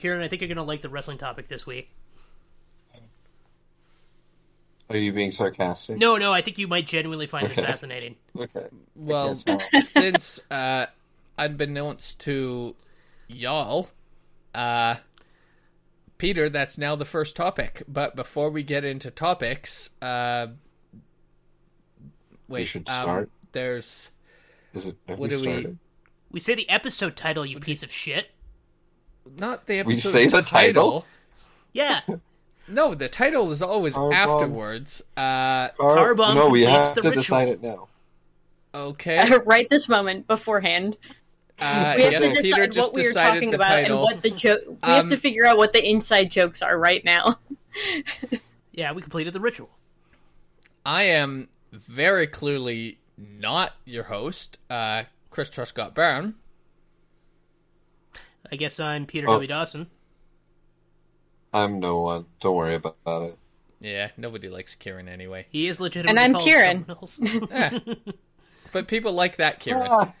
Kieran, I think you're gonna like the wrestling topic this week. Are you being sarcastic? No, no, I think you might genuinely find this fascinating. Okay. Well, since uh, unbeknownst to y'all, uh, Peter, that's now the first topic. But before we get into topics, uh, wait, should um, start. there's Is it? What we do we- We say the episode title, you piece of shit. Not the episode We say the title? Yeah, No, the title is always Carbon. afterwards. Uh, Car- Carbomb no, we have the to ritual. decide it now. okay. right this moment beforehand. Uh, we have yes, to decide just what we are talking about title. and what the joke. We Um, have to figure out what the inside jokes are right now. yeah, we completed the ritual. I am very clearly not your host, uh, Chris Truscott Brown. I guess I'm Peter Oh. W. Dawson. I'm no one. Don't worry about it. Yeah, nobody likes Kieran anyway. He is legitimately I'm called Kieran. someone else. Eh. But people like that Kieran. Ah,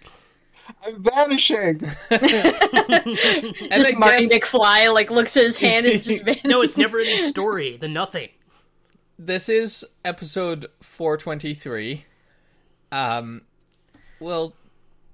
I'm vanishing. And just I Marty guess McFly like looks at his hand and it's just vanished. no, it's never ending story. The nothing. this is episode 423. Um, well,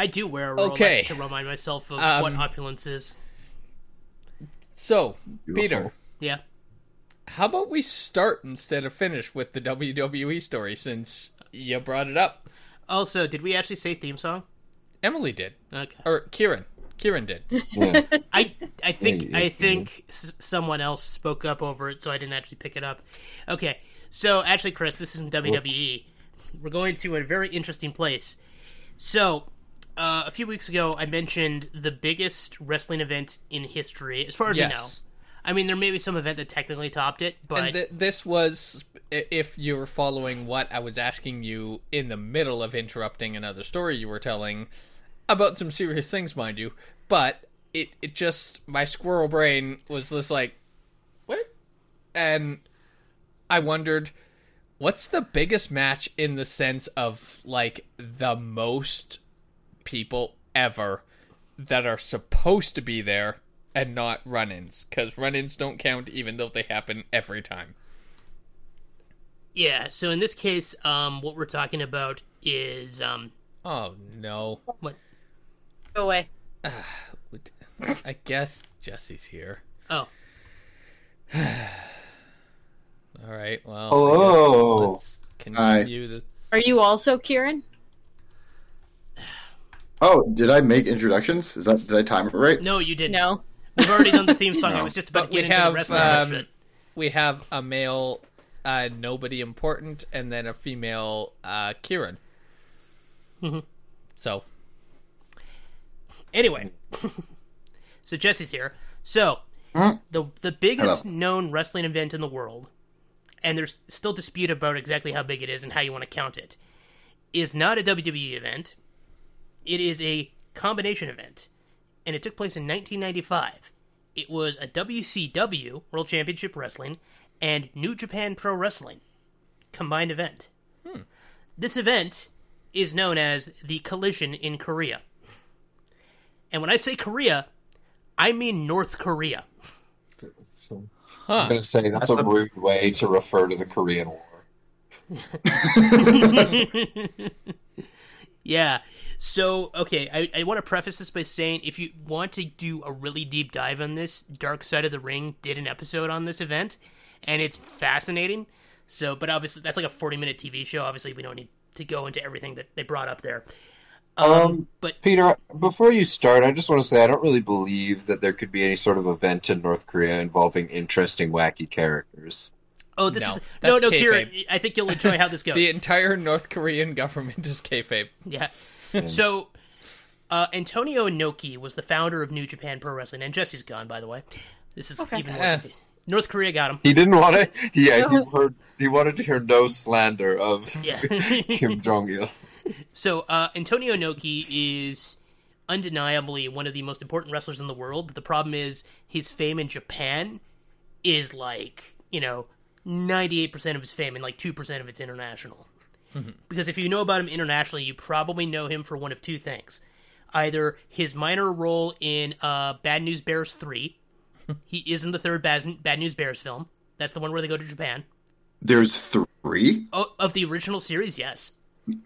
I do wear a Rolex Okay. to remind myself of Um, what opulence is. So, Beautiful. Peter, Yeah. how about we start instead of finish with the WWE story since you brought it up? Also, did we actually say theme song? Emily did. Okay. Or Kieran. Kieran did. Yeah. I I think Yeah, I yeah, think s- someone else spoke up over it, so I didn't actually pick it up. Okay, so actually, Chris, this isn't WWE. We're going to a very interesting place. So, uh, a few weeks ago, I mentioned the biggest wrestling event in history, as far as we know. I mean, there may be some event that technically topped it, but And th- this was, if you were following what I was asking you in the middle of interrupting another story you were telling about some serious things, mind you, but it, it just, my squirrel brain was just like, what? And I wondered, what's the biggest match in the sense of, like, the most people ever that are supposed to be there and not run-ins because run-ins don't count even though they happen every time yeah. So in this case, um, what we're talking about is um, oh no what? Go away. Would- i guess jesse's here Oh, all right well I Hello. guess let's continue this Are you also Kieran? Oh, did I make introductions? Is that did I time it right? no, you didn't. No. We've already done the theme song. I was just about but to we get into have the rest of that um, we have a male uh nobody important and then a female uh kieran Mhm. so Anyway, so Jesse's here. So Hmm? the the biggest Hello. known wrestling event in the world, and there's still dispute about exactly how big it is and how you want to count it, is not a WWE event. It is a combination event, and it took place in 1995. It was a WCW World Championship Wrestling and New Japan Pro Wrestling combined event. Hmm. This event is known as the Collision in Korea. And when I say Korea, I mean North Korea. So, huh I'm going to say that's, That's a the- rude way to refer to the Korean War. Yeah. So, okay, I, I want to preface this by saying if you want to do a really deep dive on this, Dark Side of the Ring did an episode on this event, and it's fascinating. So, but obviously, that's like a 40 minute TV show. Obviously, we don't need to go into everything that they brought up there. Um, Um, but Peter, before you start, I just want to say I don't really believe that there could be any sort of event in North Korea involving interesting, wacky characters. Oh, this No, is no, that's no, kayfabe. Kira. I think you'll enjoy how this goes. the entire north korean government is kayfabe Yeah. So Uh, Antonio Inoki was the founder of New Japan Pro Wrestling, and Jesse's gone, by the way. This is even more. Eh. North Korea got him. He didn't want to. Yeah, he heard. He wanted to hear no slander of Yeah. Kim Jong Il. So uh, Antonio Inoki is undeniably one of the most important wrestlers in the world. The problem is his fame in Japan is like you know ninety eight percent of his fame and like two percent of it's international. Because if you know about him internationally, you probably know him for one of two things: either his minor role in uh, Bad News Bears three. he is in the third Bad, Bad News Bears film. That's the one where they go to Japan. There's three. Oh, of the original series, yes.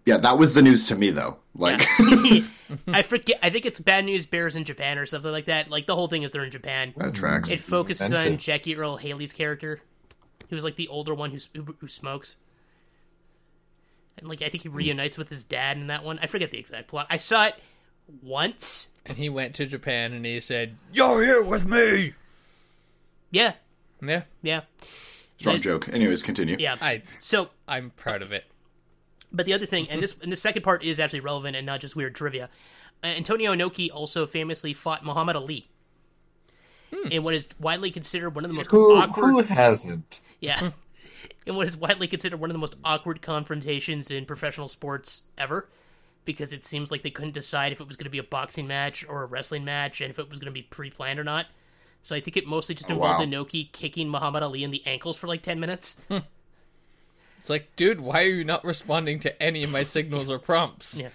Yeah, that was the news to me though. Like, I forget. I think it's Bad News Bears in Japan or something like that. Like the whole thing is they're in Japan. that tracks. It focuses on Jackie Earle Haley's character. He was like the older one who who, who smokes, and like I think he reunites with his dad in that one. I forget the exact plot. I saw it once. And he went to Japan and he said, "You're here with me." Yeah, Yeah, yeah, Strong Nice. joke. Anyways, continue. yeah. I So, I'm proud of it. but the other thing, and this and the second part is actually relevant and not just weird trivia. Uh, Antonio Inoki also famously fought Muhammad Ali. In what is widely considered one of the most Who awkward who hasn't? Yeah. In what is widely considered one of the most awkward confrontations in professional sports ever. Because it seems like they couldn't decide if it was going to be a boxing match or a wrestling match and if it was going to be pre planned or not. So I think it mostly just Oh, involved wow. Inoki kicking Muhammad Ali in the ankles for like 10 minutes. It's like, dude, why are you not responding to any of my signals or prompts? Yeah.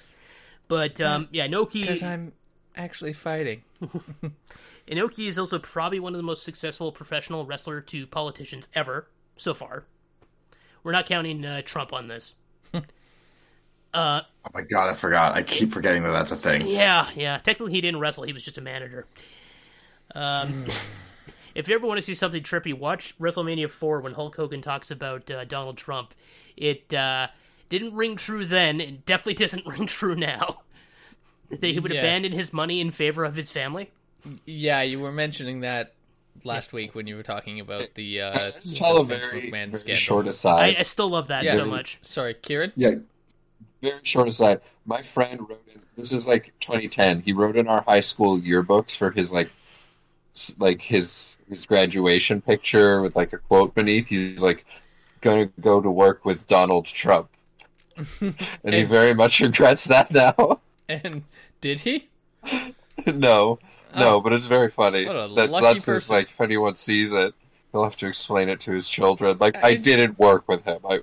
But um, yeah, Because I'm actually fighting. Inoki is also probably one of the most successful professional wrestler to politicians ever so far. We're not counting uh, Trump on this. uh, Oh my god, I forgot. I keep forgetting that that's a thing. Yeah, yeah. Technically, he didn't wrestle. He was just a manager. Um, if you ever want to see something trippy, watch WrestleMania 4 when Hulk Hogan talks about uh, Donald Trump. It uh, didn't ring true then, and definitely doesn't ring true now. that he would Yeah. abandon his money in favor of his family. Yeah, you were mentioning that last week when you were talking about the uh, Let's tell a very, McMahon very scandal. short aside. I still love that Yeah. so much. Sorry, Kieran. Yeah, very short aside. My friend wrote in. This is like 2010. He wrote in our high school yearbooks for his like, like his his graduation picture with like a quote beneath. He's like, "Gonna go to work with Donald Trump," and he very much regrets that now. And did he? no, no, but it's very funny. What a that, lucky that's his person. like. If anyone sees it, he'll have to explain it to his children. Like, I, I- didn't work with him. I,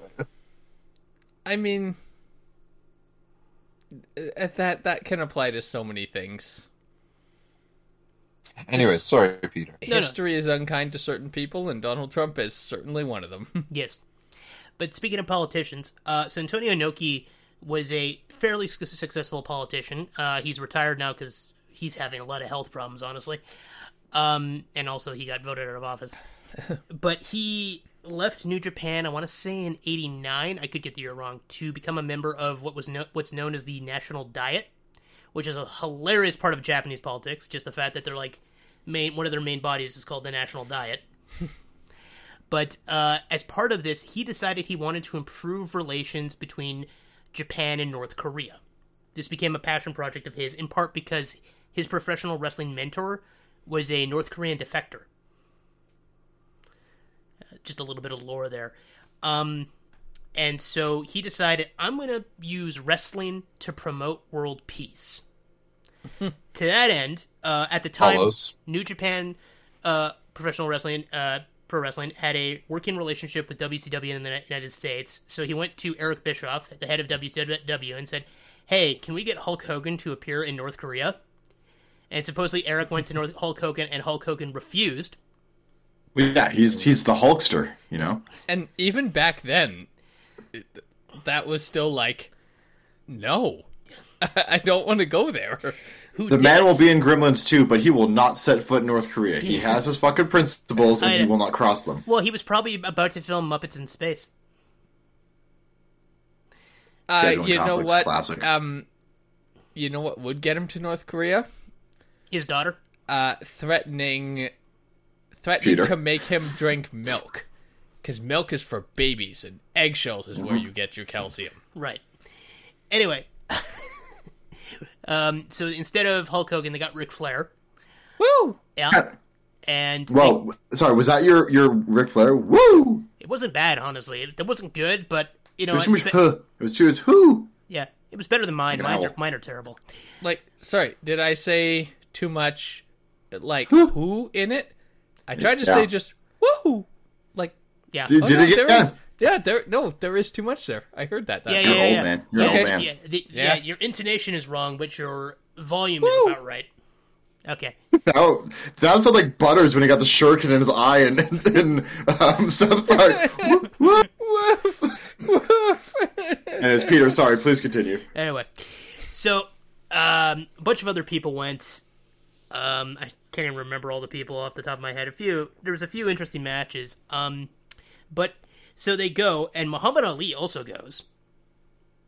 I mean, uh, that that can apply to so many things. Anyway, sorry, Peter. no. History is unkind to certain people, and Donald Trump is certainly one of them. Yes. But speaking of politicians, uh, so Antonio Inoki was a fairly su- successful politician. Uh, he's retired now because he's having a lot of health problems, honestly. Um, and also, he got voted out of office. but he left New Japan, I want to say in 89, I could get the year wrong, to become a member of what was no- what's known as the National Diet, which is a hilarious part of Japanese politics. Just the fact that they're like, main one of their main bodies is called the National Diet. But uh, as part of this, he decided he wanted to improve relations between Japan and North Korea. This became a passion project of his, in part because his professional wrestling mentor was a North Korean defector. Uh, Just a little bit of lore there. Um, and so he decided, I'm going to use wrestling to promote world peace. to that end, uh, at the time, Follows. New Japan uh, Professional Wrestling, uh, Pro Wrestling, had a working relationship with WCW in the United States. So he went to Eric Bischoff, the head of WCW, and said, "Hey, can we get Hulk Hogan to appear in North Korea?" And supposedly Eric went to North Hulk Hogan, and Hulk Hogan refused. Well, yeah, he's he's the Hulkster, you know. and even back then, that was still like, no, I don't want to go there. Who The did? man will be in Gremlins too, but he will not set foot in North Korea. He has his fucking principles, and I he will not cross them. Well, he was probably about to film Muppets in Space. Uh, you know what? classic. Um, you know what would get him to North Korea? His daughter. Uh, threatening, threatening Cheater. to make him drink milk, because milk is for babies, and eggshells is Mm-hmm. where you get your calcium. Right. Anyway, Um, so instead of Hulk Hogan, they got Ric Flair. Woo! Yeah, and they- Well, sorry, was that your your Ric Flair? Woo! it wasn't bad, honestly. It, it wasn't good, but you know, It know, was too much. it, Huh. It was too much. Who? yeah, it was better than mine. Like an Mine's are, mine are terrible. Like, sorry, did I say too much? Like Who? who in it? I tried to Yeah. say just woo. Like, Yeah, Did, oh, did yeah, it get? there Yeah. is- yeah, there. No, there is too much there. I heard that. that yeah, yeah, You're yeah, old, yeah. man. You're an yeah, old man. Yeah, the, Yeah. yeah, your intonation is wrong, but your volume Woo! is about right. Okay. That, that sounded like Butters when he got the shuriken in his eye and in um, South Park. Woo, woo. Woof, woof. and it's Peter. Sorry, please continue. Anyway, so um, a bunch of other people went. Um, I can't even remember all the people off the top of my head. A few. There was a few interesting matches. Um, but so they go, and Muhammad Ali also goes.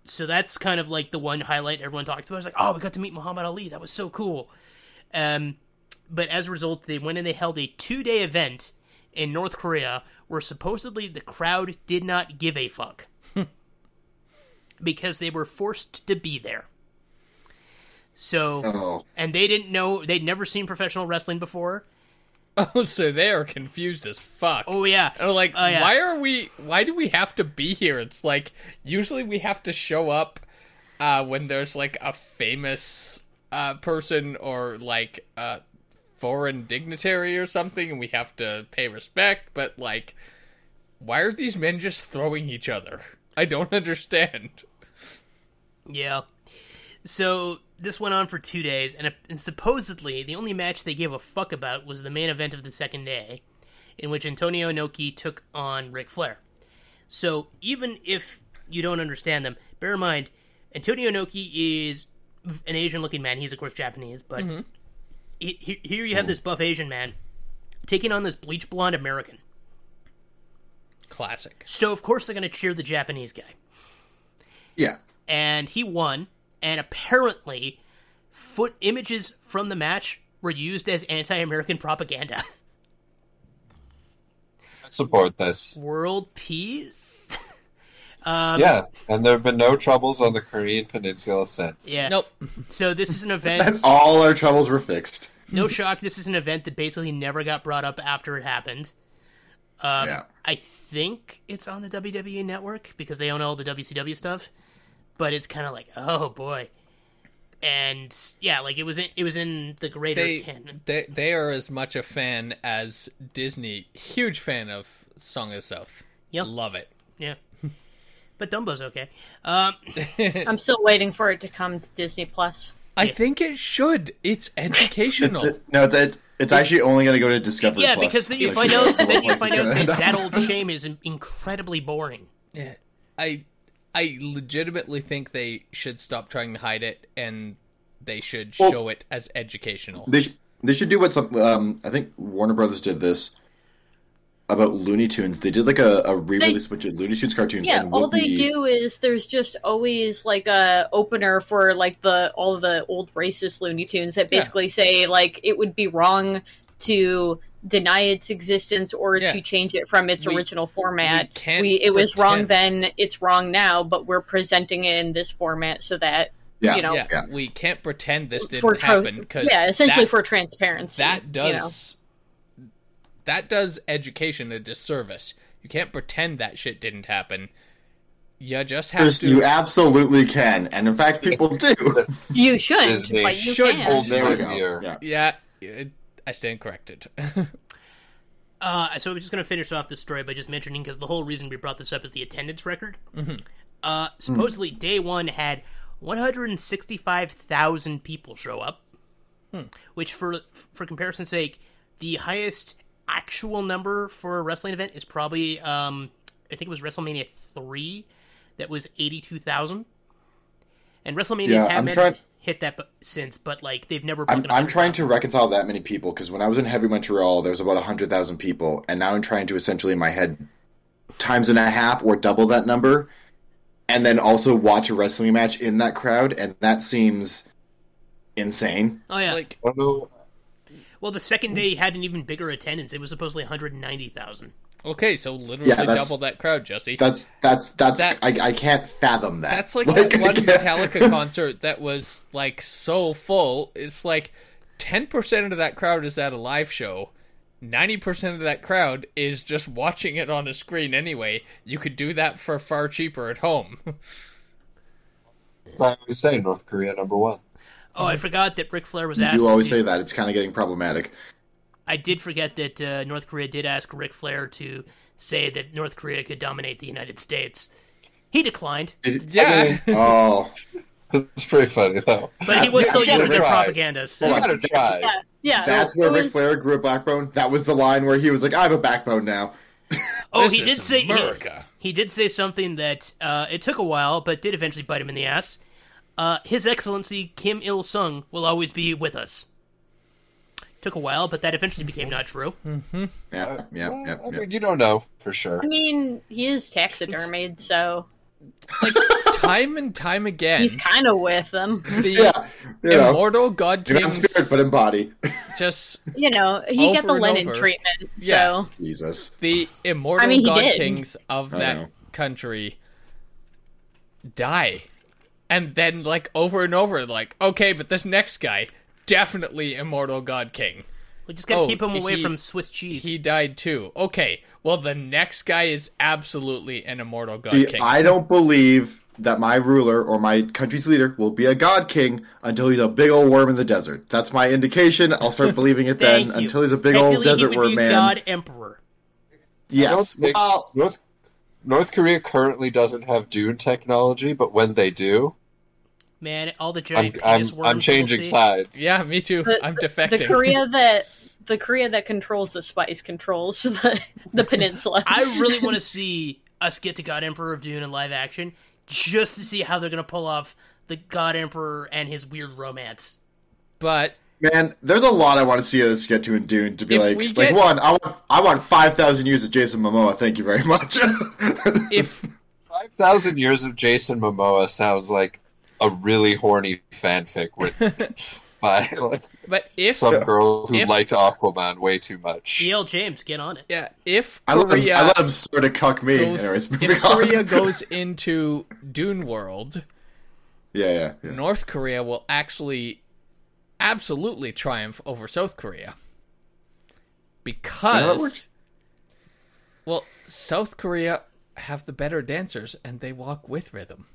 So that's kind of like the one highlight everyone talks about. It's like, oh, we got to meet Muhammad Ali. That was so cool. Um, but as a result, they went and they held a two-day event in North Korea where supposedly the crowd did not give a fuck because they were forced to be there. So, Oh, and they didn't know they'd never seen professional wrestling before. oh, so they are confused as fuck. Oh yeah, And like, Oh, yeah. why are we? Why do we have to be here? It's like usually we have to show up uh, when there's like a famous uh, person or like a foreign dignitary or something, and we have to pay respect. But like, why are these men just throwing each other? I don't understand. yeah. So this went on for two days, and, and supposedly the only match they gave a fuck about was the main event of the second day, in which Antonio Inoki took on Ric Flair. So even if you don't understand them, bear in mind Antonio Inoki is an Asian-looking man. He's of course Japanese, but mm-hmm. he- he- here you have this buff Asian man taking on this bleach blonde American. Classic. So of course they're going to cheer the Japanese guy. yeah. and he won. And apparently, foot images from the match were used as anti-American propaganda. I support this. World peace. um, Yeah, and there have been no troubles on the Korean Peninsula since. Yeah. Nope. So this is an And event. all our troubles were fixed. no shock. This is an event that basically never got brought up after it happened. Um, Yeah. I think it's on the WWE network because they own all the WCW stuff. But it's kind of like, oh boy. And yeah, like it was in, it was in the greater They, canon. they they are as much a fan as Disney. Huge fan of Song of the South. Yep. Love it. Yeah. But Dumbo's okay. Um, I'm still waiting for it to come to Disney Plus. I think it should. It's educational. It's, no, it's it's, it's actually only going to go to Discovery. Yeah, Plus. because then you find know out what then you find out that that old shame is incredibly boring. Yeah, I I legitimately think they should stop trying to hide it and they should Well- show it as educational. They sh- they should do what some um I think Warner Brothers did this about Looney Tunes. They did like a, a re-release bunch of Looney Tunes cartoons. Yeah, and all they Whoopi- do is there's just always like a opener for like the all the old racist Looney Tunes that Yeah. basically say like it would be wrong to deny its existence or Yeah. to change it from its We- original format. we can't it was wrong then, it's wrong now, but we're presenting it in this format so that Yeah, you know yeah, yeah. we can't pretend this didn't for tra- happen because yeah, essentially that, for transparency. that you know. does that does education a disservice. You can't pretend that shit didn't happen. You just have Chris, to. you absolutely can, and in fact, people do. You shouldn't, Disney but you should can. hold there we go. Here. Yeah. yeah, it- I stand corrected. Uh, so I was just going to finish off the story by just mentioning because the whole reason we brought this up is the attendance record. Uh, supposedly, day one had 165,000 people show up, which, for for comparison's sake, the highest actual number for a wrestling event is probably um, I think it was WrestleMania three, that was 82,000. And WrestleMania's Yeah, have I'm been trying- hit that bu- since, but like they've never. I'm, I'm trying to reconcile that many people because when I was in Heavy Montreal, there was about 100,000 people, and now I'm trying to essentially in my head times and a half or double that number, and then also watch a wrestling match in that crowd, and that seems insane. Oh yeah. like I don't. Well, the second day had an even bigger attendance. It was supposedly 190,000. Okay, so literally Yeah, double that crowd, Jesse. That's that's that's, That's- I, I can't fathom that. That's like, that one Metallica concert that was like so full. It's like ten percent of that crowd is at a live show. Ninety percent of that crowd is just watching it on a screen anyway. You could do that for far cheaper at home. I always say North Korea number one. Oh, I forgot that Ric Flair was You asked. do always to- say that. It's kind of getting problematic. I did forget that uh, North Korea did ask Ric Flair to say that North Korea could dominate the United States. He declined, Did- yeah, Oh, It's pretty funny though. but he was Yeah, still yeah, using their right. propaganda. So. You gotta try. Yeah, yeah. that's where was- Ric Flair grew a backbone. That was the line where he was like, "I have a backbone now." Oh, This he is did say he, America. he did say something that uh, it took a while, but did eventually bite him in the ass. Uh, His Excellency Kim Il Sung will always be with us. Took a while, but that eventually became not true. Mm-hmm. Yeah, yeah, yeah. Well, I yeah. mean, you don't know for sure. I mean, he is taxidermied, so like time and time again, he's kind of with them. the Yeah, you know, immortal God you're not spirit, but in body. just You know, he got the and Lenin over. treatment. Yeah. So Jesus. the immortal I mean, he God did. Kings of I that know. country die. And then, like, over and over, like, okay, but this next guy, definitely immortal God King. We just gotta Oh, keep him away he- from Swiss cheese. He died too. Okay, well, the next guy is absolutely an immortal God See, King. I don't believe that my ruler or my country's leader will be a god king until he's a big old worm in the desert. That's my indication. I'll start believing it then. You. Until he's a big old desert he would worm be man. God Emperor. Yes. don't Well, North North Korea currently doesn't have Dune technology, but when they do, Man, all the I'm giant I'm, worms I'm we'll changing sides. yeah, me too. the, I'm defecting. the. Korea that the Korea that controls the spice controls the, the peninsula. I really want to see us get to God Emperor of Dune in live action, just to see how they're gonna pull off the God Emperor and his weird romance. but man, there's a lot I want to see us get to in Dune. To be like, we like one, I want, I want five thousand years of Jason Momoa. Thank you very much. if Five thousand years of Jason Momoa sounds like a really horny fanfic written by like but if some girl who If- liked Aquaman way too much. E.L. James, get on it. yeah, if I let him, Korea I let him sort of cuck me. goes, Anyways, if on. Korea goes into Dune World, yeah, yeah, yeah. North Korea will actually absolutely triumph over South Korea. how that works? Because well, South Korea have the better dancers and they walk with rhythm.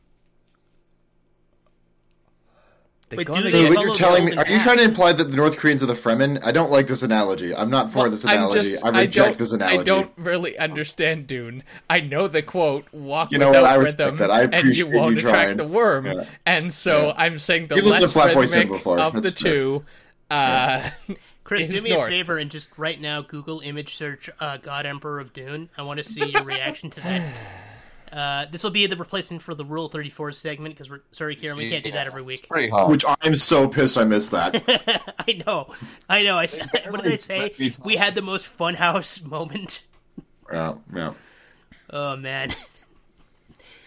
They're Wait, do gonna they So get- what you're telling me? Are you trying to imply that the North Koreans are the Fremen? I don't like this analogy. I'm not for Well, this analogy. just- I reject don't- this analogy. I don't really understand Dune. I know the quote "walk You know without what? I respect rhythm, that. I and you appreciate you won't attract trying. the worm." Yeah. And so Yeah. I'm saying the You've less to rhythmic before. of the That's fair. two. Uh, Chris, do me north. a favor and just right now Google image search uh, God Emperor of Dune. I want to see your reaction to that. Uh, this will be the replacement for the Rule 34 segment because we're sorry, Kieran, we can't do that every week. pretty hot. Which I'm so pissed I missed that. I know, I know. I said, what did I say? We had the most funhouse moment. yeah, yeah. Oh man,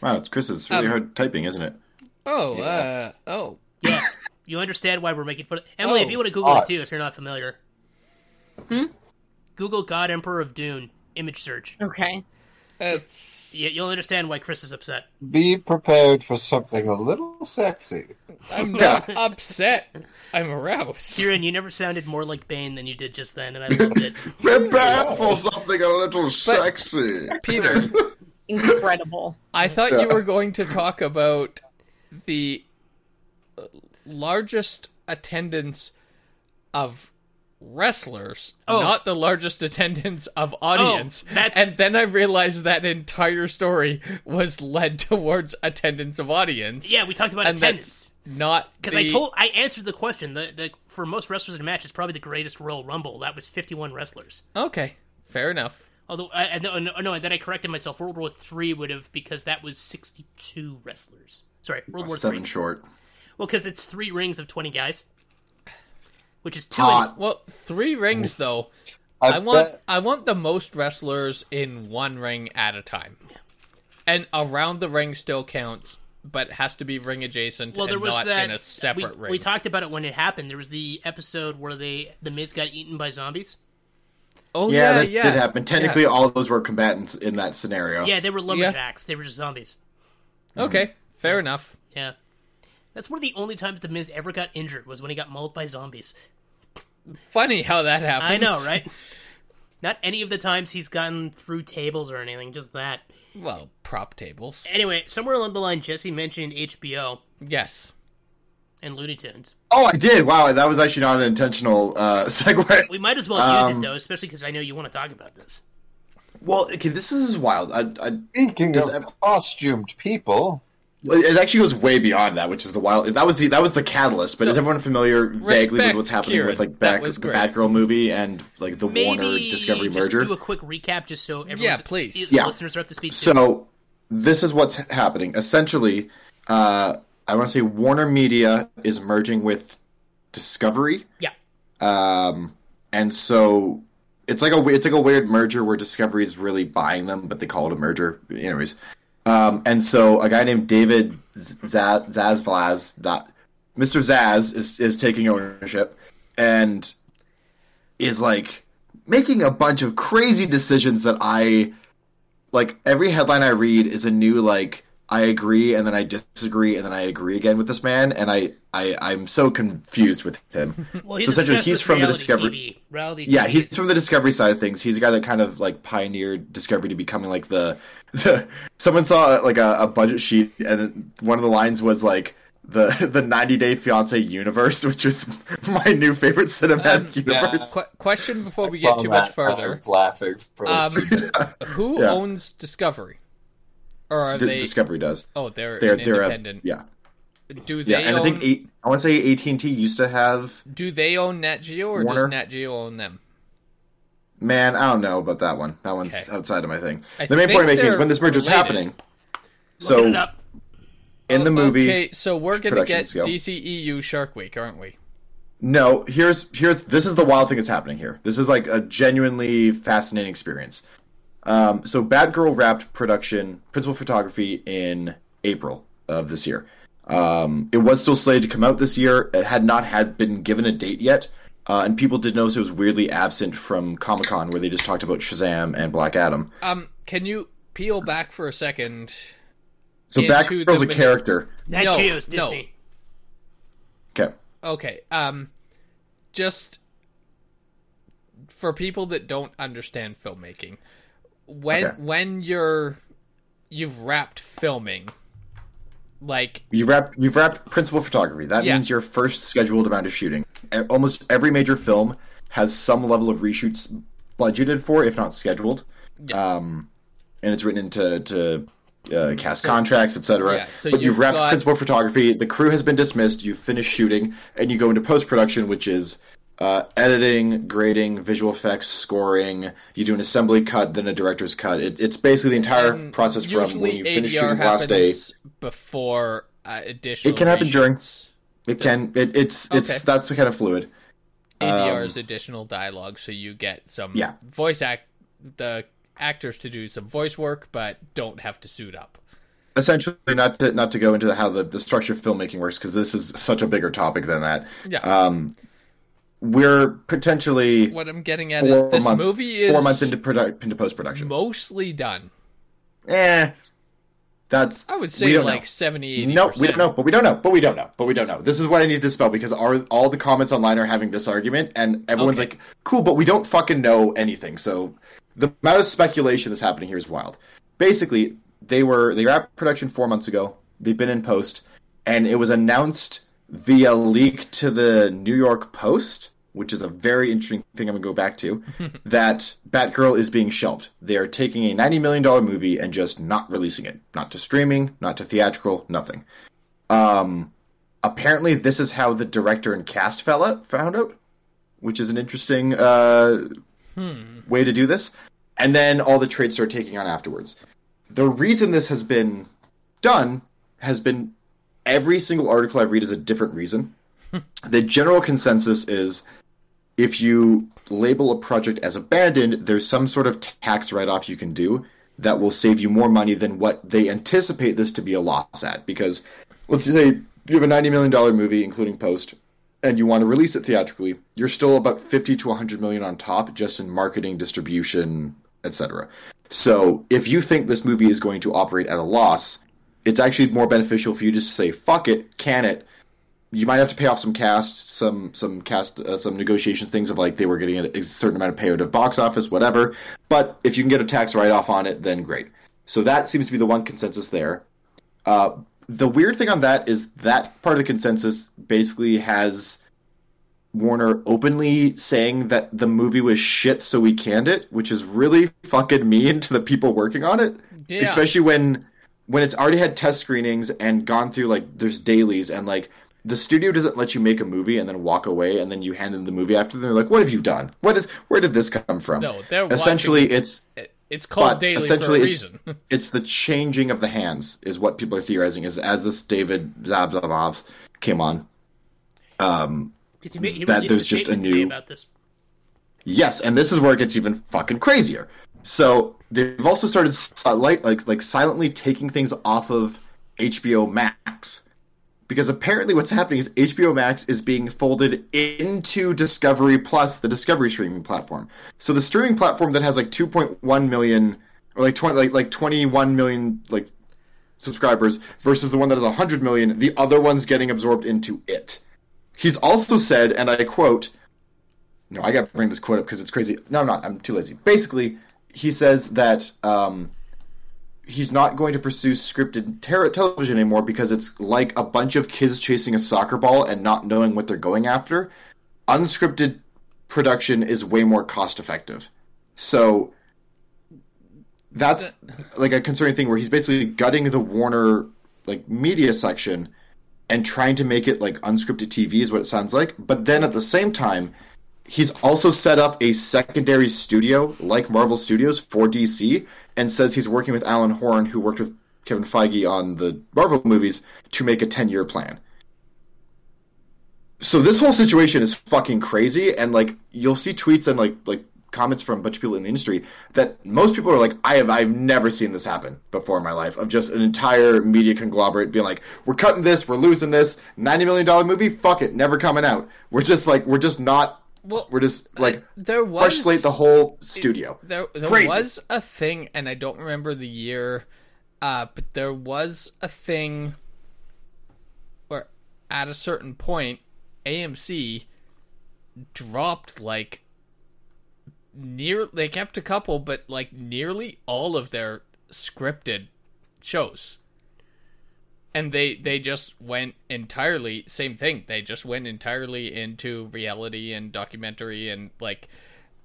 Wow, Chris, it's really Um, hard typing, isn't it? oh, uh, oh, yeah. You understand why we're making fun? Of... Emily, if Oh, you want to Google hot. it too, if you're not familiar. Hmm? Google God Emperor of Dune image search. okay. it's Yeah, you'll understand why Chris is upset. Be prepared for something a little sexy. I'm not upset. I'm aroused. Kieran, you never sounded more like Bane than you did just then, and I loved it. Prepare for something a little sexy. Peter, Incredible. I thought you were going to talk about the largest attendance of wrestlers, Oh. not the largest attendance of audience. Oh, that's- And then I realized that entire story was led towards attendance of audience. Yeah, we talked about and attendance. that's not Because I told, I answered the question. The, the for most wrestlers in a match, it's probably the greatest Royal Rumble. That was fifty-one wrestlers. Okay, fair enough. Although, I, I, no, no, no, and then I corrected myself. World War Three would have because that was sixty-two wrestlers. Sorry, World War Seven Three. short. Well, because it's three rings of twenty guys, which is two. in- Hot. Well, three rings though. I, I want bet- I want the most wrestlers in one ring at a time, and around the ring still counts, but has to be ring adjacent well, there and was not that in a separate we, ring. we talked about it when it happened. There was the episode where they the Miz got eaten by zombies. Oh yeah, yeah, that yeah. did happen. Technically, all of those were combatants in that scenario. Yeah, they were lumberjacks. They were just zombies. Mm-hmm. Okay, fair enough. Yeah. That's one of the only times the Miz ever got injured was when he got mauled by zombies. Funny how that happens. I know, right? Not any of the times he's gotten through tables or anything, just that. Well, prop tables. Anyway, somewhere along the line, Jesse mentioned HBO Yes. and Looney Tunes. Oh, I did. Wow, that was actually not an intentional uh, segue. We might as well use Um, it though, especially because I know you want to talk about this. Well, okay, this is wild. I, I, Speaking Does of ev- costumed people, it actually goes way beyond that, which is the wild. That was the that was the catalyst. But is everyone familiar vaguely with what's happening Kieran. with like back, the. Batgirl movie and like the Maybe Warner Discovery just merger? do a quick recap just so everyone, Yeah, please. the Yeah. listeners are up to speed. too. So this is what's happening. Essentially, uh, I want to say Warner Media is merging with Discovery. Yeah. Um, and so it's like a it's like a weird merger where Discovery is really buying them, but they call it a merger. Anyways, um, and so a guy named David Zaz, Zazvlaz, not Mr. Zaz, is is taking ownership and is like making a bunch of crazy decisions that I like. Every headline I read is a new like. I agree, and then I disagree, and then I agree again with this man, and I, I I'm so confused with him. well, he's so essentially, he's from the Discovery. TV. Reality Yeah, TV he's from the Discovery side of things. He's a guy that kind of like pioneered Discovery to becoming like the. The someone saw like a, a budget sheet, and one of the lines was like the the 90 Day Fiance universe, which is my new favorite cinematic Um, universe. Qu- question before we I saw get too that, much I further. was laughing Um. Who Yeah. owns Discovery? Or are D- they? Discovery does. Oh, they're, they're an they're a, independent. yeah Do they yeah, and own? I think eight, I want to say AT and T used to have. Do they own Nat Geo or Warner? does Nat Geo own them? Man, I don't know about that one. That one's Okay. outside of my thing. I the main point I'm making is when this merger is happening. So in the movie, Okay, so we're gonna get scale. DCEU Shark Week, aren't we? No, here's here's this is the wild thing that's happening here. This is like a genuinely fascinating experience. Um, so Batgirl wrapped production, principal photography in April of this year. Um, it was still slated to come out this year. It had not had been given a date yet, uh, and people did notice it was weirdly absent from Comic Con, where they just talked about Shazam and Black Adam. Um, can you peel back for a second? So Into Batgirl's the a character. Nat no, Geo's no. Okay. Okay. Um, just for people that don't understand filmmaking, when Okay. when you're you've wrapped filming, like You wrap you've wrapped principal photography. That Yeah. means your first scheduled amount of shooting. Almost every major film has some level of reshoots budgeted for, if not scheduled. Yeah. Um, and it's written into to uh, cast So- contracts, etc. Yeah, so but you've you've wrapped got- principal photography. The crew has been dismissed. You've finished shooting, and you go into post production, which is uh, editing, grading, visual effects, scoring. You do an assembly cut, then a director's cut. It, it's basically the entire and process from when you finish ADR shooting the last day. before uh, additional. It can happen during-. It can. It, it's it's Okay. that's kind of fluid. ADR Um, is additional dialogue, so you get some Yeah. voice act the actors to do some voice work, but don't have to suit up. Essentially, not to not to go into how the, the structure of filmmaking works because this is such a bigger topic than that. Yeah. Um, we're potentially what I'm getting at is this months movie is four months into produ- into post production. mostly done. Eh, that's I would say like know. 70 80 No, we don't know, but we don't know, but we don't know, but we don't know. This is what I need to spell because our, all the comments online are having this argument, and everyone's Okay. like, "Cool," but we don't fucking know anything. So the amount of speculation that's happening here is wild. Basically, they were they wrapped production four months ago. They've been in post, and it was announced via leak to the New York Post, which is a very interesting thing. I'm gonna go back to that Batgirl is being shelved. They are taking a ninety million dollar movie and just not releasing it, not to streaming, not to theatrical, nothing. Um, apparently, this is how the director and cast fella found out, which is an interesting uh, Hmm. way to do this. And then all the trades start taking on afterwards. The reason this has been done has been every single article I read is a different reason. the general consensus is if you label a project as abandoned, there's some sort of tax write off you can do that will save you more money than what they anticipate this to be a loss at. Because let's say you have a $90 million movie, including post, and you want to release it theatrically, you're still about 50 to 100 million on top just in marketing, distribution, etc. So, if you think this movie is going to operate at a loss, it's actually more beneficial for you just to say fuck it, can it. You might have to pay off some cast, some some cast, uh, some negotiations things of like they were getting a certain amount of payout of box office, whatever. But if you can get a tax write off on it, then great. So that seems to be the one consensus there. Uh, the weird thing on that is that part of the consensus basically has Warner openly saying that the movie was shit, so we canned it, which is really fucking mean to the people working on it. Yeah. Especially when when it's already had test screenings and gone through like there's dailies and like the studio doesn't let you make a movie and then walk away and then you hand them the movie after. They're like, "What have you done? What is? Where did this come from?" No, they're essentially watching- it's It's called daily for a essentially it's- reason. it's the changing of the hands is what people are theorizing is as this David Zabzabovs came on. Um, Because he, made, he That there's a just a new- about this. yes, and this is where it gets even fucking crazier. So they've also started like like silently taking things off of HBO Max because apparently what's happening is HBO Max is being folded into Discovery Plus, the Discovery streaming platform. So the streaming platform that has like 2.1 million or like 20 like like 21 million like subscribers versus the one that has 100 million, the other one's getting absorbed into it. He's also said, and I quote, no, I got to bring this quote up because it's crazy. No, I'm not. I'm too lazy. Basically, he says that um, he's not going to pursue scripted ter- television anymore because it's like a bunch of kids chasing a soccer ball and not knowing what they're going after. Unscripted production is way more cost effective. So that's like a concerning thing where he's basically gutting the Warner like media section and trying to make it like unscripted TV is what it sounds like. But then at the same time, he's also set up a secondary studio like Marvel Studios for DC and says he's working with Alan Horn, who worked with Kevin Feige on the Marvel movies, to make a 10 year plan. So this whole situation is fucking crazy, and like you'll see tweets and like like comments from a bunch of people in the industry that most people are like, I have I've never seen this happen before in my life of just an entire media conglomerate being like, we're cutting this, we're losing this, ninety million dollar movie, fuck it, never coming out. We're just like we're just not Well, we're just like there was fresh slate the whole studio. There, there Crazy. was a thing, and I don't remember the year, uh, but there was a thing where, at a certain point, AMC dropped like near. They kept a couple, but like nearly all of their scripted shows, and they they just went entirely same thing. They just went entirely into reality and documentary and like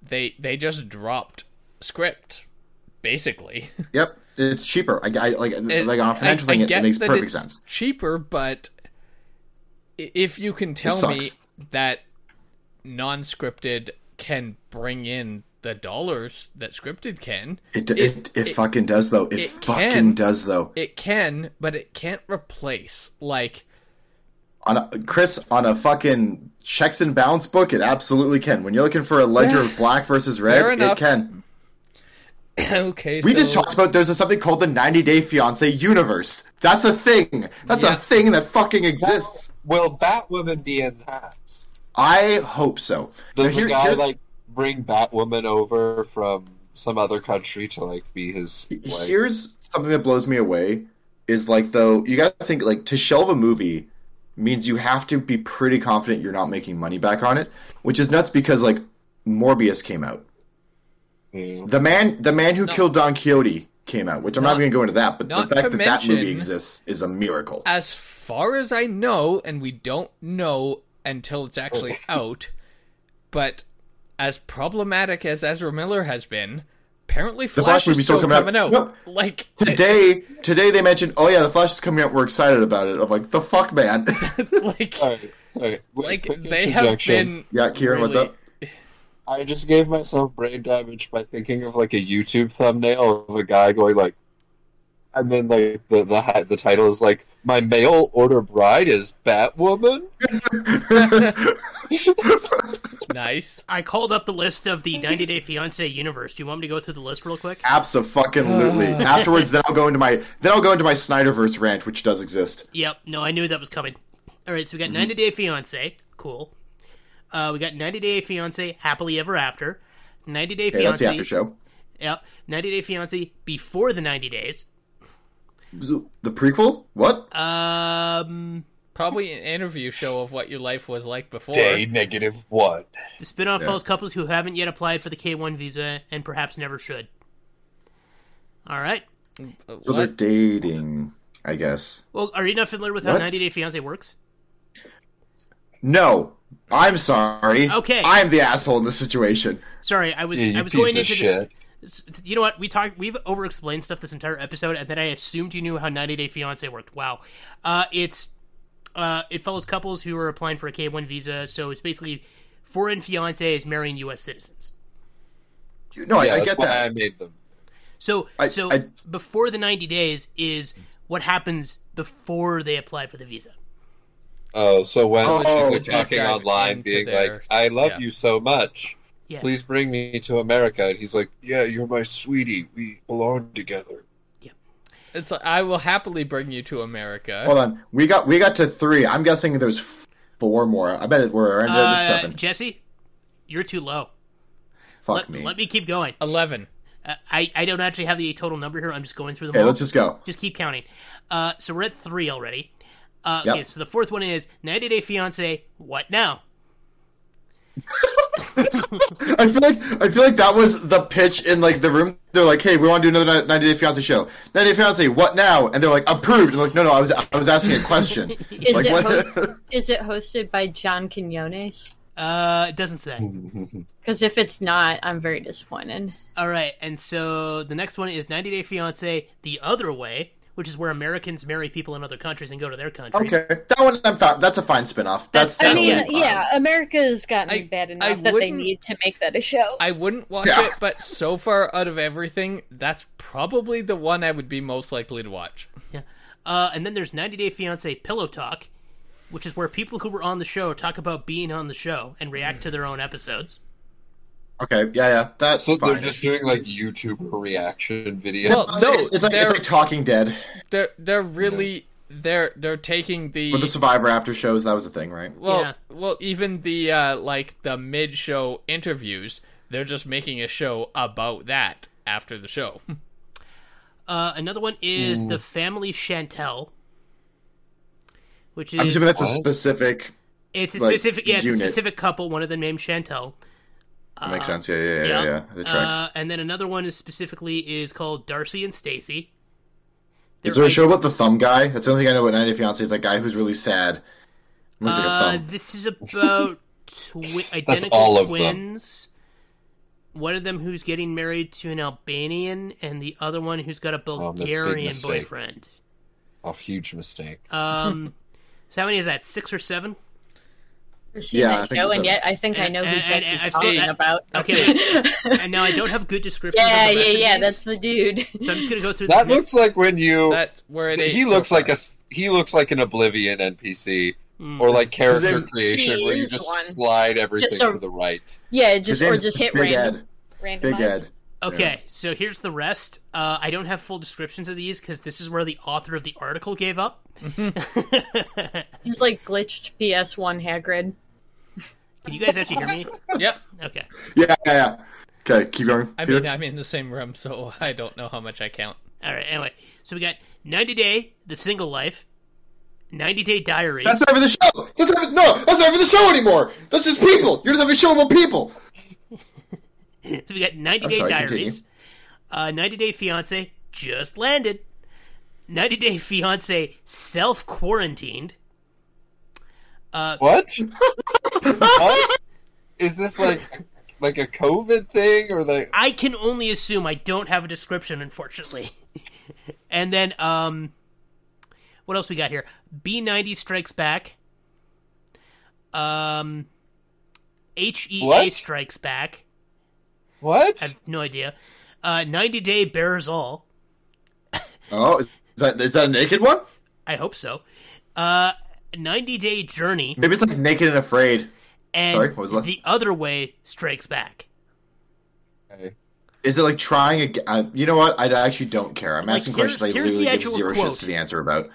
they they just dropped script basically Yep, it's cheaper. I, I like And like on a financial thing, it, it makes perfect it's sense. cheaper but if you can tell me that non-scripted can bring in the dollars that scripted can It it, it, fucking does though. It, it fucking can. does though. it can but it can't replace like On a, Chris on a fucking checks and balance book, it absolutely can. When you're looking for a ledger Yeah. of black versus Fair red, it can. okay We just talked about there's a, something called the 90 Day Fiance universe. That's a thing. That's Yeah. a thing that fucking exists. Will Batwoman be in that? I hope so. Now, Does here- the guy here's- like bring Batwoman over from some other country to like be his wife? Here's something that blows me away is like though you got to think like to shelve a movie means you have to be pretty confident you're not making money back on it, which is nuts because like Morbius came out. Yeah. The man the man who No. killed Don Quixote came out, which I'm not, Not- going to go into that, but the fact to that that movie exists is a miracle. as far as I know, and we don't know until it's actually out, but as problematic as Ezra Miller has been, apparently Flash, Flash is movie's still still coming out. coming out. Nope. Like Today today they mentioned, "Oh yeah, the Flash is coming out. We're excited about it." I'm like, "The fuck, man." like Sorry, sorry. Wait, like they have been yeah, Kieran, what's up? I just gave myself brain damage by thinking of like a YouTube thumbnail of a guy going like, and then like the the the title is like, "My mail order bride is Batwoman." nice. I called up the list of the 90 Day Fiance universe. Do you want me to go through the list real quick? Absolutely. Afterwards, then I'll go into my then I'll go into my Snyderverse rant, which does exist. Yep. No, I knew that was coming. All right, so we got 90 Day Fiance. Cool. Uh, we got 90 Day Fiance Happily Ever After. 90 Day Yeah, that's the Fiance. after show. Yep. 90 Day Fiance Before the 90 Days. The prequel? What? Um, Probably an interview show of what your life was like before. Day negative one. the spin-off Yeah. follows couples who haven't yet applied for the K1 visa and perhaps never should. All right. So they're dating, I guess. Well, are you not familiar with how What? 90 Day Fiance works? No, I'm sorry. Okay. I'm the asshole in this situation. Sorry, I was Yeah, I was going into shit. this. You know what? We talked. We've over-explained stuff this entire episode, and then I assumed you knew how 90 Day Fiance worked. Wow. Uh, it's uh, it follows couples who are applying for a K1 visa. So it's basically foreign fiancés marrying U.S. citizens. No, yeah, I, I get that. I made them. So I- so I- before the 90 days is what happens before they apply for the visa. Oh, so when Oh, people oh, are deep talking online, being their- like, "I love yeah. you so much, Yeah. please bring me to America," and he's like, "Yeah, you're my sweetie. We belong together." Yeah. It's like, I will happily bring you to America. Hold on. We got we got to three. I'm guessing there's four more. I bet it, we're ended at Uh, seven. Jesse, you're too low. Fuck Let me. let me keep going. Eleven. Uh, I I don't actually have the total number here. I'm just going through them Okay, all. let's just go. Just keep counting. Uh, so we're at three already. Uh, Yep. Okay, so the fourth one is 90 Day Fiance. What now? I feel like I feel like that was the pitch in like the room. They're like, "Hey, we want to do another 90 Day Fiance show. 90 Day Fiance, what now?" And they're like, "Approved." And like, "No, no, I was I was asking a question." Is like, it what? ho- is it hosted by John Quinones? Uh, it doesn't say. Because if it's not, I'm very disappointed. All right, and so the next one is 90 Day Fiance the other way, which is where Americans marry people in other countries and go to their country. okay, that one I'm fine. That's a fine spinoff. That's, That's- I mean, yeah. yeah. America's gotten I- bad I enough that they wouldn't- need to make that a show. I wouldn't watch Yeah. it, but so far out of everything, that's probably the one I would be most likely to watch. Uh, and then there's 90 Day Fiance Pillow Talk, which is where people who were on the show talk about being on the show and react to their own episodes. Okay, yeah, yeah, that's So fine. they're just doing like YouTuber reaction videos. Well, It's, no, it's, like, they're- it's like Talking Dead They're they're really they're they're taking the with the Survivor after shows. That was the thing, right? well Yeah. well even the uh like the mid show interviews. They're just making a show about that after the show. Uh, another one is Hmm. The Family Chantel, which is I'm assuming that's a specific. it's a like, specific yeah it's unit. a specific couple. One of them named Chantel. That makes sense. Yeah, yeah, yeah, yeah. yeah. It tracks. Uh, and then another one is specifically is called Darcy and Stacy. Is there a show about the thumb guy? That's the only thing I know about 90 Day Fiance is that guy who's really sad. Looks like a Uh, thumb. this is about twi- identical all of them. twins. One of them who's getting married to an Albanian, and the other one who's got a Oh, that's a big Bulgarian mistake. boyfriend. A huge mistake. Um, so how many is that? Six or seven? I've seen Yeah, I that think show, so. and yet I think I And- know who and- and Jesse's I've talking seen- about. Okay. and now I don't have good descriptions. yeah, of the yeah, rest yeah. That's the dude. So I'm just gonna go through. That this looks like when you. That where it he ate looks so like far. a s- he looks like an Oblivion NPC Mm. or like character creation where you just one. slide everything Just a- to the right. yeah, just or just hit Big random. Ed. Randomize. Big Ed. Okay, so here's the rest. Uh, I don't have full descriptions of these because this is where the author of the article gave up. He's like glitched PS1 Hagrid. Can you guys actually hear me? Yep. Okay. Yeah, yeah, yeah. Okay, keep going. I Peter? mean, I'm in the same room, so I don't know how much I count. All right. Anyway, so we got 90 Day, The Single Life, 90 Day Diary. That's not for the show. That's not, no, that's not for the show anymore. That's just people. You're just having a show about people. so we got 90 I'm Day sorry, Diaries, uh, 90 Day Fiance, just landed, 90 Day Fiance, self quarantined. Uh, What? what? Is this like like a COVID thing or like? I can only assume I don't have a description, unfortunately. and then, um, what else we got here? B90 Strikes Back. Um, HEA What? Strikes Back. What? I have no idea. Uh, 90 Day Bears All. Oh, is that is that a naked one? I hope so. Uh, 90 Day Journey. Maybe it's like naked and afraid. And Sorry, what was left? The Other Way Strikes Back. Okay. Is it like trying again? Uh, you know what? I actually don't care. I'm Like, asking here's- questions I literally give zero quote. shits to the answer about.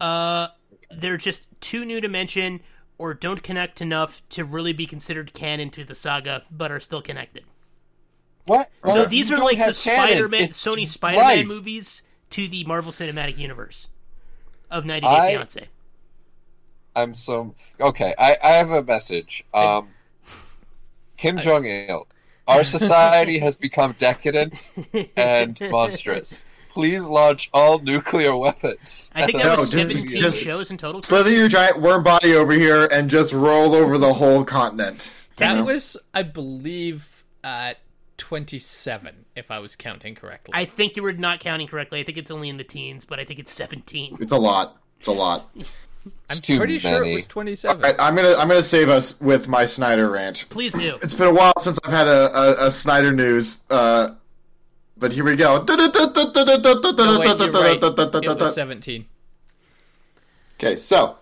Uh, they're just too new to mention or don't connect enough to really be considered canon to the saga, but are still connected. What? So Or these are like the. Spider-Man, Sony Spider-Man life. movies to the Marvel Cinematic Universe of 90 Day I- Fiance. I'm so okay. I, I have a message. Um, Kim Jong Il, our society has become decadent and monstrous. Please launch all nuclear weapons. I think that was just- 17 just- shows in total. Slither your giant worm body over here and just roll over the whole continent. That know? was, I believe, uh, 27, if I was counting correctly. I think you were not counting correctly. I think it's only in the teens, but I think it's 17. It's a lot. It's a lot. I'm too pretty sure it was 27. All right, I'm gonna I'm gonna save us with my Snyder rant. Please do. It's been a while since I've had a, a, a Snyder news, uh, but here we go. No, wait, you're right. It was 17. Okay, so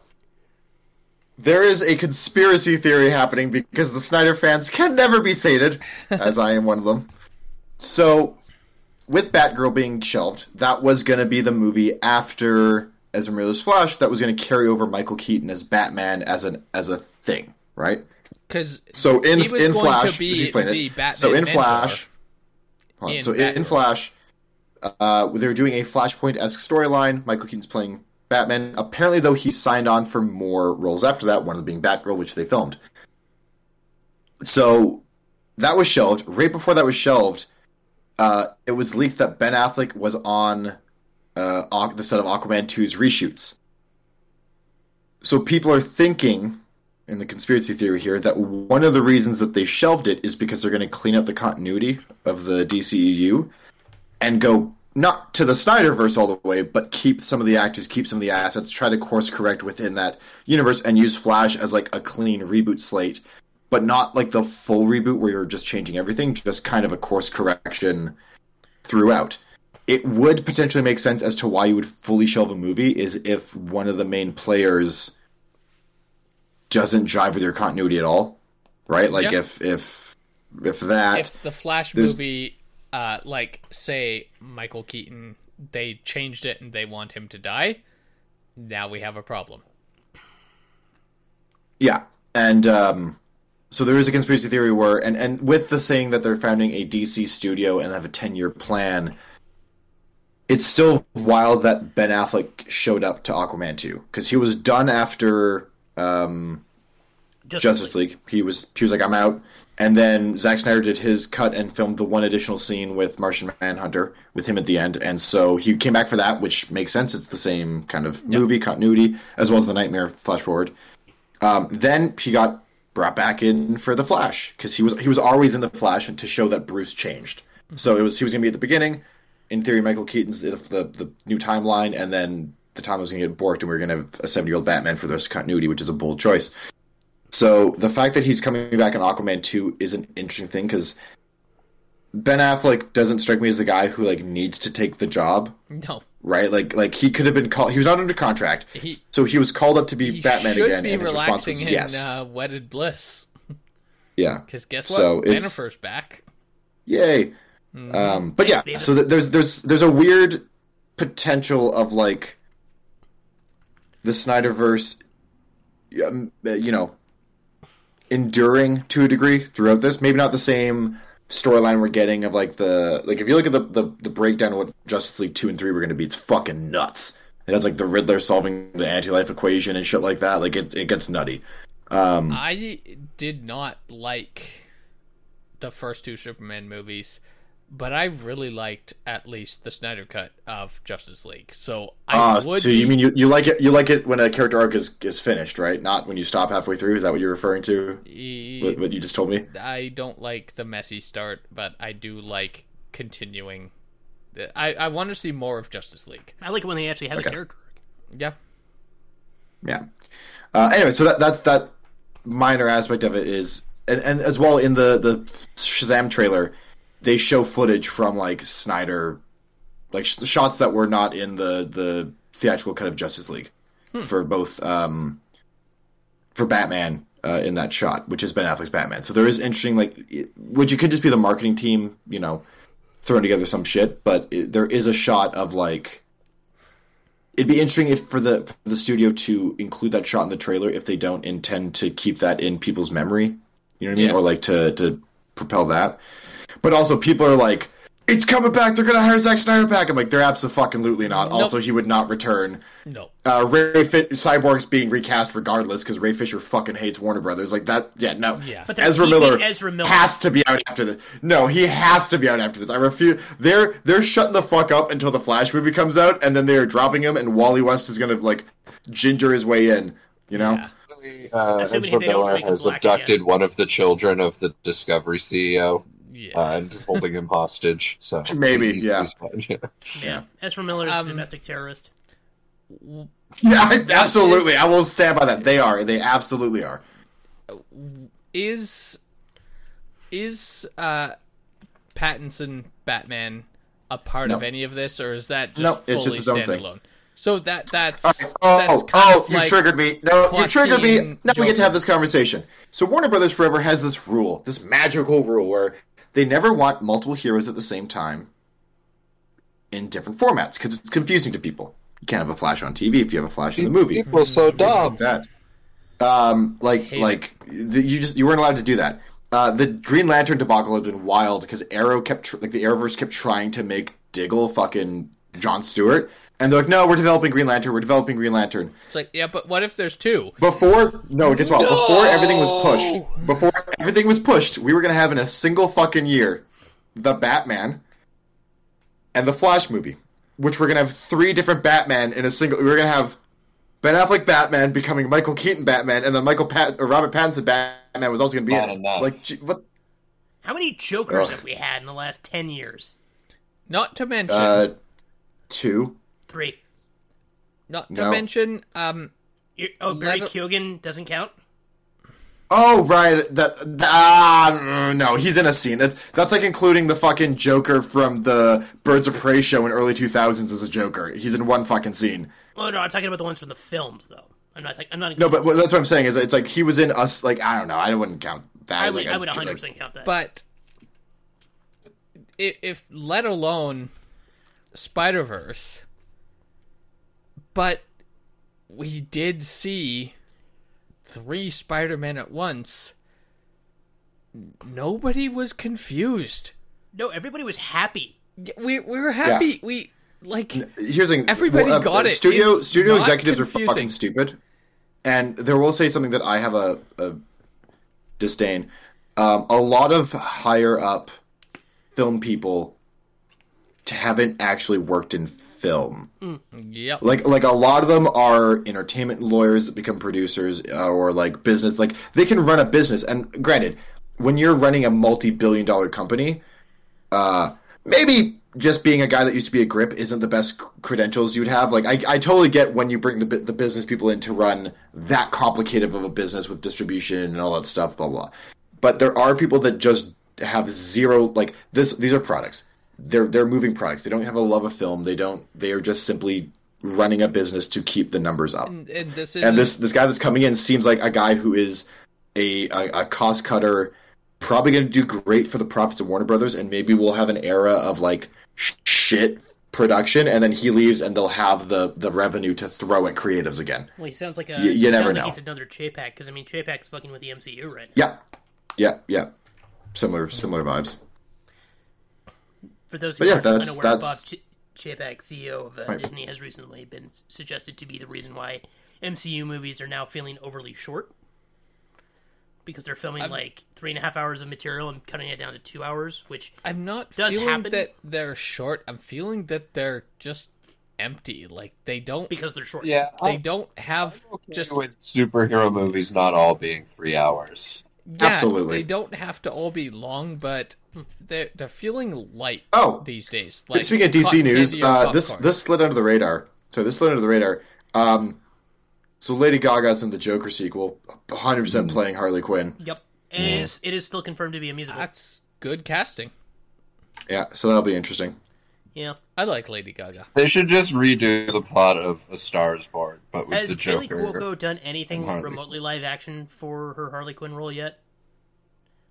there is a conspiracy theory happening because the Snyder fans can never be sated, as I am one of them. So, with Batgirl being shelved, that was going to be the movie after Ezra Miller's Flash. That was going to carry over Michael Keaton as Batman as an as a thing, right? Because So in He was in going to Flash, be let me explain the. Batman so in Flash, in so in, in Flash, uh, they were doing a Flashpoint esque storyline. Michael Keaton's playing Batman. Apparently, though, he signed on for more roles after that. One of them being Batgirl, which they filmed. So that was shelved. Right before that was shelved, uh, it was leaked that Ben Affleck was on uh, the set of Aquaman 2's reshoots. So people are thinking, in the conspiracy theory here, that one of the reasons that they shelved it is because they're going to clean up the continuity of the DCEU and go not to the Snyderverse all the way, but keep some of the actors, keep some of the assets, try to course correct within that universe, and use Flash as like a clean reboot slate, but not like the full reboot where you're just changing everything, just kind of a course correction throughout. It would potentially make sense as to why you would fully shelve a movie is if one of the main players doesn't jive with your continuity at all, right? Like Yeah. if if if that if the Flash movie, uh, like, say, Michael Keaton, they changed it and they want him to die, now we have a problem. Yeah, and um, so there is a conspiracy theory where, and and with the saying that they're founding a DC studio and have a ten year plan, it's still wild that Ben Affleck showed up to Aquaman two because he was done after um, Just, Justice League. He was he was like I'm out, and then Zack Snyder did his cut and filmed the one additional scene with Martian Manhunter with him at the end, and so he came back for that, which makes sense. It's the same kind of movie continuity as well as the Nightmare Flash Forward. Um, then he got brought back in for the Flash because he was he was always in the Flash to show that Bruce changed. So it was he was gonna be at the beginning. In theory, Michael Keaton's the the, the new timeline, and then the time was gonna get borked, and we are gonna have a seventy year old Batman for the rest of continuity, which is a bold choice. So the fact that he's coming back in Aquaman two is an interesting thing because Ben Affleck doesn't strike me as the guy who like needs to take the job, No, right? Like like he could have been called. He was not under contract, he, so he was called up to be Batman again, be and his response was in yes. uh, Wedded Bliss. yeah, Because guess what? So Jennifer's back. yay. Mhm. Um, but yeah, Beavis. so th- there's there's there's a weird potential of like the Snyderverse, um, you know, enduring to a degree throughout this. Maybe not the same storyline we're getting of like the like if you look at the the, the breakdown of what Justice League two and three were going to be, it's fucking nuts. It has like the Riddler solving the anti-life equation and shit like that. Like it it gets nutty. Um, I did not like the first two Superman movies, but I really liked at least the Snyder cut of Justice League. So I Ah, would. so be, you mean you, you like it you like it when a character arc is, is finished, right? Not when you stop halfway through. Is that what you're referring to? What, what you just told me? I don't like the messy start, but I do like continuing. I I want to see more of Justice League. I like it when he actually has Okay. a character. Yeah. Yeah. Uh, anyway, so that that's that minor aspect of it is, and, and as well in the the Shazam trailer, they show footage from like Snyder, like sh- shots that were not in the the theatrical cut of Justice League for both um for Batman uh, in that shot, which has Ben Affleck's Batman. So there is interesting like, it- which it could just be the marketing team, you know, throwing together some shit, but it, there is a shot of like it'd be interesting if for the for the studio to include that shot in the trailer if they don't intend to keep that in people's memory. You know what I mean? Yeah. Or like to to propel that. But also people are like, it's coming back. They're gonna hire Zack Snyder back. I'm like, they're absolutely not. Nope. Also, he would not return. No. Uh, Ray Fi- Cyborg's being recast regardless because Ray Fisher fucking hates Warner Brothers. Like that. Yeah, no. Yeah. But they're Ezra Miller, Ezra Miller. has to be out after this. No, he has to be out after this. I refuse. They're they're shutting the fuck up until the Flash movie comes out, and then they're dropping him, and Wally West is gonna like ginger his way in. You know. Yeah. Uh, Ezra Miller has abducted again. one of the children of the Discovery CEO Yeah. uh, and is holding him hostage. So Maybe, he's- yeah. he's fine. Yeah, Ezra Miller is a Um, domestic terrorist. Yeah, I- absolutely. is- I will stand by that. They are. They absolutely are. is is uh Pattinson Batman a part No. of any of this, or is that just No, fully it's just his own thing. standalone? So that that's All right. that's Oh, kind oh, of you like triggered me. No, you triggered me. Joaquin Now we get to have this conversation. So Warner Brothers Forever has this rule, this magical rule, where they never want multiple heroes at the same time in different formats because it's confusing to people. You can't have a Flash on TV if you have a Flash in the movie. People so dumb. That, um, like, like the, you just you weren't allowed to do that. Uh, the Green Lantern debacle had been wild because Arrow kept tr- like the Arrowverse kept trying to make Diggle fucking John Stewart, and they're like, no, we're developing Green Lantern, we're developing Green Lantern. it's like yeah, but what if there's two? Before no, guess what? Before everything was pushed, before everything was pushed, we were gonna have in a single fucking year the Batman and the Flash movie, which we're gonna have three different Batman in a single. We're gonna have Ben Affleck Batman becoming Michael Keaton Batman, and then Michael Pat or Robert Pattinson Batman was also gonna be Not in it. enough. Like gee, what? How many Jokers Ugh. have we had in the last ten years? Not to mention, Uh, two. Three. not to no. mention, um, You- Oh, Barry Let- Keoghan doesn't count. Oh right, that, that ah, no, he's in a scene. That's that's like including the fucking Joker from the Birds of Prey show in early two thousands as a Joker. He's in one fucking scene. Oh no, I'm talking about the ones from the films, though. I'm not. I'm not. No, but what- that's what I'm saying is it's like he was in us. Like I don't know, I wouldn't count that. I as would. like a- I would 100 percent count that. but if, if let alone Spider Verse, but we did see three Spider Men at once. Nobody was confused. no, everybody was happy. We we were happy. We like Here's the thing. Everybody well, uh, got it. Studio It's studio not executives are fucking stupid, and there will say something that I have a, a disdain. Um, a lot of higher up film people haven't actually worked in film. yep. like like a lot of them are entertainment lawyers that become producers uh, or like business like they can run a business and granted when you're running a multi-billion dollar company uh maybe just being a guy that used to be a grip isn't the best credentials you'd have like I, I totally get when you bring the, the business people in to run that complicated of a business with distribution and all that stuff blah blah but there are people that just have zero like this these are products they're they're moving products. They don't have a love of film. They don't they are just simply running a business to keep the numbers up. And, and this is and this this guy that's coming in seems like a guy who is a a, a cost cutter probably going to do great for the profits of Warner Brothers and maybe we'll have an era of like sh- shit production and then he leaves and they'll have the the revenue to throw at creatives again. Well, he sounds like a. Y- you he never sounds know. Like he's another Chapek because I mean Chapek's fucking with the MCU right now. yeah. Yeah. Yeah. Similar similar vibes For those who But yeah, aren't that's- unaware, Bob that's- Ch- Chapek, CEO of uh, Right. Disney, has recently been suggested to be the reason why MCU movies are now feeling overly short because they're filming like three and a half hours of material and cutting it down to two hours, which I'm not does feeling happen. that they're short. I'm feeling that they're just empty. Like they don't because they're short. Yeah, they I'm don't have okay just with superhero movies not all being three hours. Yeah, Absolutely. They don't have to all be long, but they're they're feeling light Oh. these days. Like speaking of DC news, uh, this this slid under the radar. So this slid under the radar. Um, so Lady Gaga's in the Joker sequel, 100 Hmm. percent playing Harley Quinn. Yep. And it is it is still confirmed to be a musical. that's good casting. Yeah, so that'll be interesting. Yeah. I like Lady Gaga. They should just redo the plot of A Star Is Born, but with Has the Kaley Joker. Cuoco done anything remotely live action for her Harley Quinn role yet?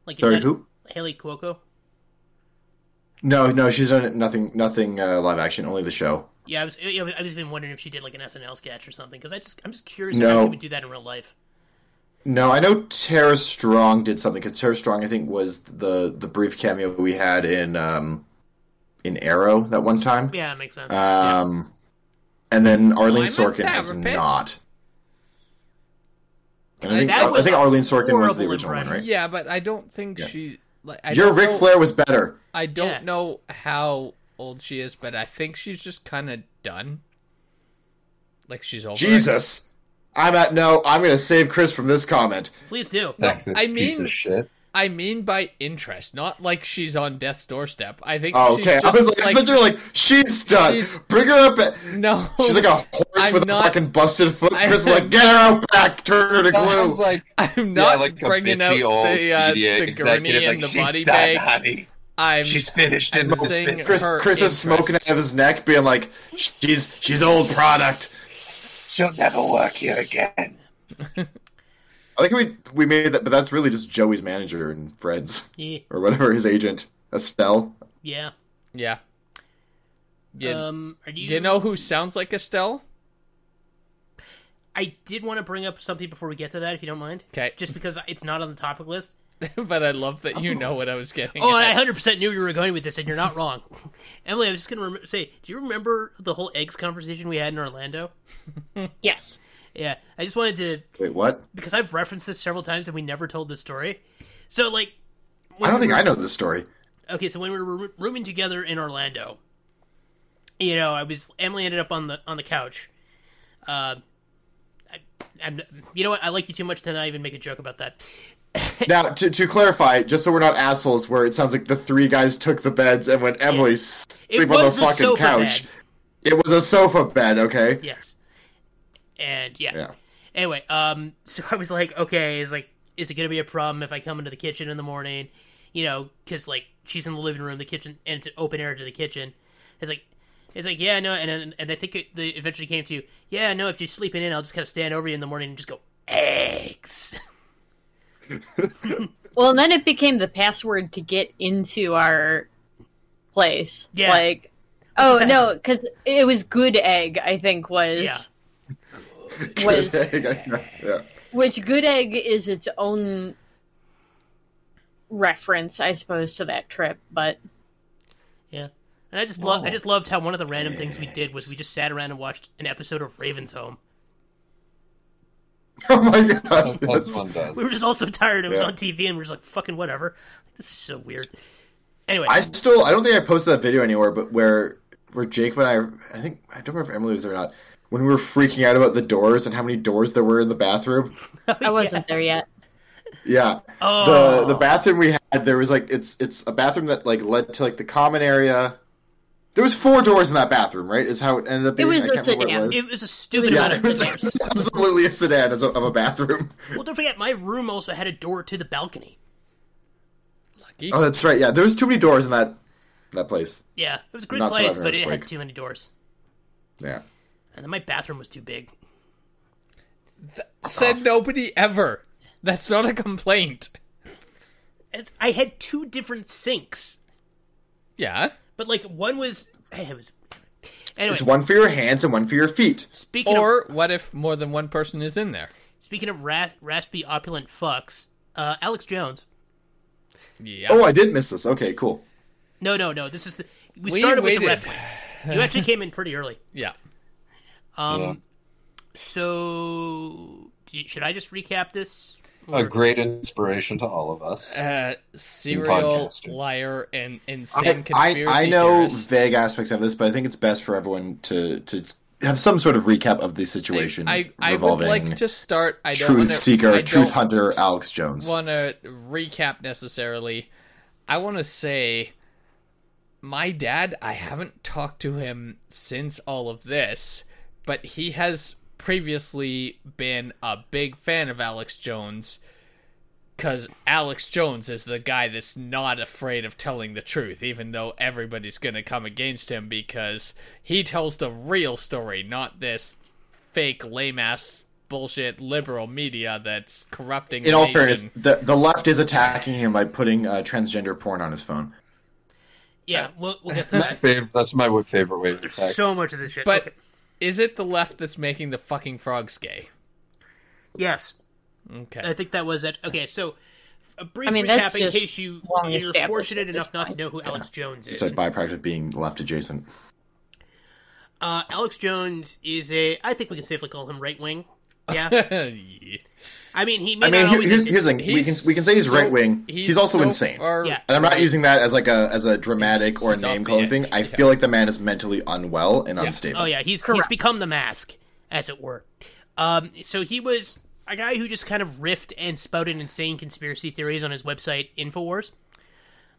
Like is Sorry, that- who? Haley Cuoco. No, no, she's done nothing, nothing uh, live action, only the show. Yeah, I was. I was, I was been wondering if she did like an SNL sketch or something because I just I'm just curious No. how she would do that in real life. No, I know Tara Strong did something because Tara Strong, I think, was the the brief cameo we had in um in Arrow that one time. Yeah, that makes sense. yeah. Um, and then Arlene I'm Sorkin has not. And I Uh, think that I think Arlene Sorkin was the horrible original one, right? Yeah, but I don't think Yeah. she. Like, I Your don't Ric know, Flair was better. I don't Yeah. know how old she is, but I think she's just kind of done. Like she's over. Jesus, I'm at no. I'm gonna save Chris from this comment. Please do. No, Heck, this I piece mean- of shit. I mean by interest, not like she's on death's doorstep. I think. Oh, she's okay. I just, was like, I thought you were like, she's done. She's- Bring her up. At, no. she's like a horse I'm with not- a fucking busted foot. I'm- Chris is like, get her out back. Turn her to glue. Sounds like I'm not like a bringing out bitchy old the uh, media the executive, gurney like, and the "She's body done, bag. honey. I'm She's finished in I'm this business. Chris, her Chris is smoking out of his neck, being like, she's she's old product. She'll never work here again. I think we we made that, but that's really just Joey's manager and Fred's Yeah. or whatever his agent, Estelle. Yeah. yeah. You, Um. Are you? you know who sounds like Estelle? I did want to bring up something before we get to that, if you don't mind. Okay, Just because it's not on the topic list. but I love that you know what I was getting. Oh, at. I 100% knew you were going with this, and you're not wrong. Emily, I was just going to rem- say, do you remember the whole eggs conversation we had in Orlando? Yes. Yeah, I just wanted to, Wait, what? because I've referenced this several times and we never told the story. So, like, I don't think I know this story. okay, so when we were rooming together in Orlando, you know, I was Emily ended up on the on the couch. Uh, I, I'm, you know what? I like you too much to not even make a joke about that. Now, to, to clarify, just so we're not assholes, where it sounds like the three guys took the beds and when Emily sleep on the fucking couch, bed. it was a sofa bed. Okay. Yes, and yeah. Yeah. Anyway, um, so I was like, okay, is like, is it gonna be a problem if I come into the kitchen in the morning? You know, because like she's in the living room, the kitchen, and it's an open air to the kitchen. It's like, it's like, yeah, no, and and, and I think it, they eventually came to, yeah, no, if you're sleeping in, I'll just kind of stand over you in the morning and just go eggs. Well, and then it became the password to get into our place. Yeah. Like, What's oh no, because it was good egg. I think was Yeah. Was yeah. which good egg is its own reference, I suppose, to that trip. But Yeah. And I just love I just loved how one of the random things we did was we just sat around and watched an episode of Raven's Home. Oh my god. That's. We were just all so tired it was Yeah. on TV and we were just like fucking whatever. This is so weird. Anyway, I still I don't think I posted that video anywhere, but where where Jake and I I think I don't remember if Emily was there or not. When we were freaking out about the doors and how many doors there were in the bathroom. I wasn't there yet. Yeah. Oh. The the bathroom we had there was like it's it's a bathroom that like led to like the common area. There was four doors in that bathroom, right? Is how it ended up being. It was I a can't remember sedan. what it it was. was a stupid Yeah, amount it of was doors. absolutely a sedan as a, of a bathroom. Well, don't forget, my room also had a door to the balcony. Lucky. Oh, that's right. Yeah, there was too many doors in that that place. Yeah, it was a great Not place, surviving but it had too many doors. Yeah. And then my bathroom was too big. Said nobody ever. That's not a complaint. It's, I had two different sinks, Yeah. but like one was. It was. Anyway, It's one for your hands and one for your feet. speaking of Or what if more than one person is in there? speaking of ra- raspy opulent fucks, uh, Alex Jones. Yeah. Oh, I did miss this. Okay, cool. No, no, no. This is the. We, We started with the waited. wrestling. You actually came in pretty early. yeah. Um, Yeah. so should I just recap this? A great inspiration to all of us. Uh, serial liar and insane I, conspiracy I know theorist. vague aspects of this, but I think it's best for everyone to to have some sort of recap of the situation I, I would like to start. I don't truth wanna, seeker, I truth don't hunter, Alex Jones. want to recap necessarily. I want to say, my dad. I haven't talked to him since all of this, but he has previously been a big fan of Alex Jones. Because Alex Jones is the guy that's not afraid of telling the truth, even though everybody's going to come against him because he tells the real story, not this fake, lame ass bullshit liberal media that's corrupting. In the all nation. fairness, the the left is attacking him by putting uh, transgender porn on his phone. Yeah, we'll, we'll get to My that. favorite. That's my favorite way to There's attack. so much of this shit. But Okay. Is it the left that's making the fucking frogs gay? yes, Okay. I think that was it. Okay, so a brief I mean, recap in case you you're fortunate at this enough not to know who Alex Jones is. It's is. a byproduct of being left adjacent. Uh, Alex Jones is a. I think we can safely call him right wing. Yeah, Yeah. I mean he may I mean, not here- always. here's, here's the thing: we can we can say he's so- right wing. He's, also so insane. far Yeah. And I'm not using that as like a as a dramatic or a name the calling thing. I yeah. feel like the man is mentally unwell and Yeah. unstable. Oh yeah, he's he's become the mask, as it were. Um, so he was a guy who just kind of riffed and spouted insane conspiracy theories on his website Infowars,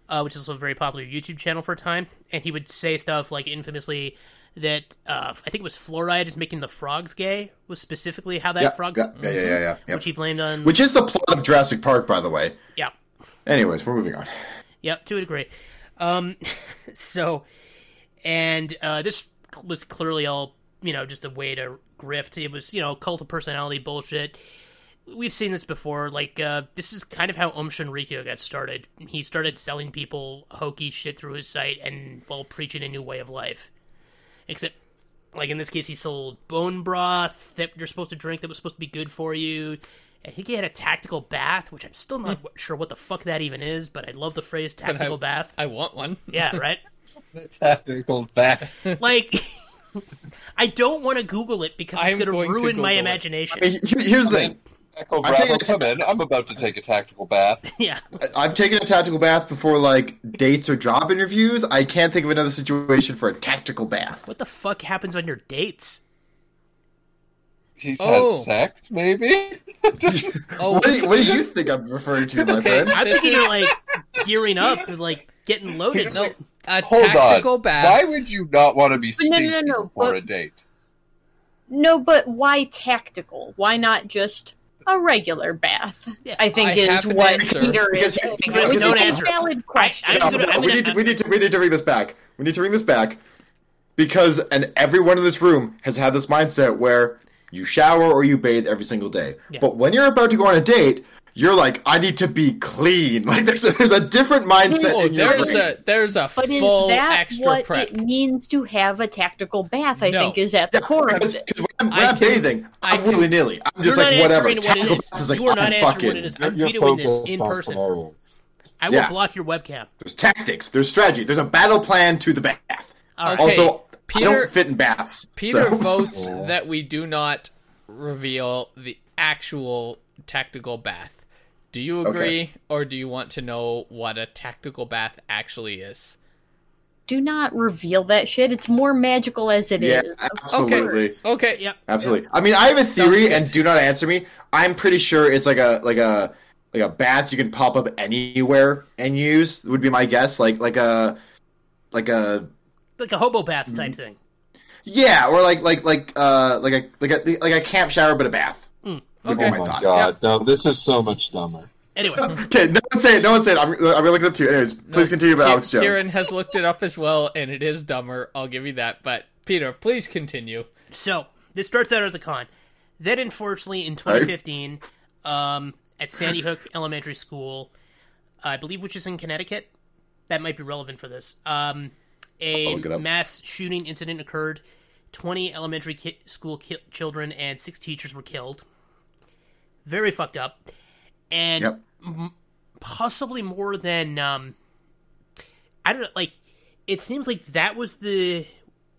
uh, which is also a very popular YouTube channel for a time. And he would say stuff like infamously that uh, I think it was fluoride is making the frogs gay. Was specifically how that Yeah, frogs, yeah, yeah, yeah, yeah, yeah, which he blamed on. Which is the plot of Jurassic Park, by the way. yeah, Anyways, we're moving on. Yep, to a degree. Um, so, and uh, this was clearly all you know, just a way to grift. It was you know, cult of personality bullshit. We've seen this before. Like uh, this is kind of how Aum Shinrikyo got started. He started selling people hokey shit through his site and while preaching a new way of life. Except, like in this case, he sold bone broth that you're supposed to drink that was supposed to be good for you. I think he had a tactical bath, which I'm still not hmm. sure what the fuck that even is, but I love the phrase But I- tactical bath. I want one. Yeah, right. Tactical bath. like, I don't want to Google it because it's going to going to ruin my it. imagination. I mean, here's the thing: Tactical I'm taking Bravo, come in. I'm about to take a tactical bath. yeah, I- I've taken a tactical bath before, like dates or job interviews. I can't think of another situation for a tactical bath. what the fuck happens on your dates? He's Oh. has sex, maybe. Oh, What do, you, what do you think I'm referring to, my Okay. friend? I'm thinking is- of like gearing up and like getting loaded. no, a Hold tactical on. bath. Why would you not want to be no, no, stinky no, no, before but- a date? No, but why tactical? Why not just a regular bath? Yeah. I think I is have an what answer. Peter is. Because- saying, because- which a answer. valid question. I- I'm gonna- No, I'm we, need to, we need to we need to bring this back. We need to bring this back because and everyone in this room has had this mindset where you shower or you bathe every single day. Yeah. But when you're about to go on a date, you're like, I need to be clean. Like there's a, there's a different mindset Oh, in your there's brain. a there's a but is that extra what prep. it means to have a tactical bath? I No. think is at the Yeah, core of because, it. when I'm, when I I'm can- bathing, I I'm can- willy nilly. I'm just like whatever. what Tactical is. bath is like You are I'm fucking. what it is. I'm you're vetoing this in person. scenarios. I will Yeah. block your webcam. There's tactics. There's strategy. There's a battle plan to the bath. Okay. Also, I Peter- don't fit in baths. Peter so- votes that we do not reveal the actual tactical bath. Do you agree, or do you want to know what a tactical bath actually is? Do not reveal that shit. It's more magical as it is. Yeah, Of absolutely. course. Okay. Yep. Absolutely. I mean, I have a Sounds theory, and do not answer me. I'm pretty sure it's like a like a like a bath you can pop up anywhere and use. Would be my guess. Like like a like a Like a hobo bath type thing. yeah, or like like like uh like a like a like a camp shower but a bath. Would okay. Oh my my thought. god, no, this is so much dumber. Anyway, Okay, no one say it. No one say it. I'm I'm gonna look it up too. Anyways, please continue about Ki- Alex Jones. Kieran has looked it up as well, and it is dumber. I'll give you that. But Peter, please continue. so this starts out as a con. Then, unfortunately, in 2015, um, at Sandy Hook Elementary School, I believe, which is in Connecticut, that might be relevant for this. Um, a I'll look it up. mass shooting incident occurred. 20 elementary ki- school ki- children and six teachers were killed. Very fucked up. And Yep. m- possibly more than um I don't know like it seems like that was the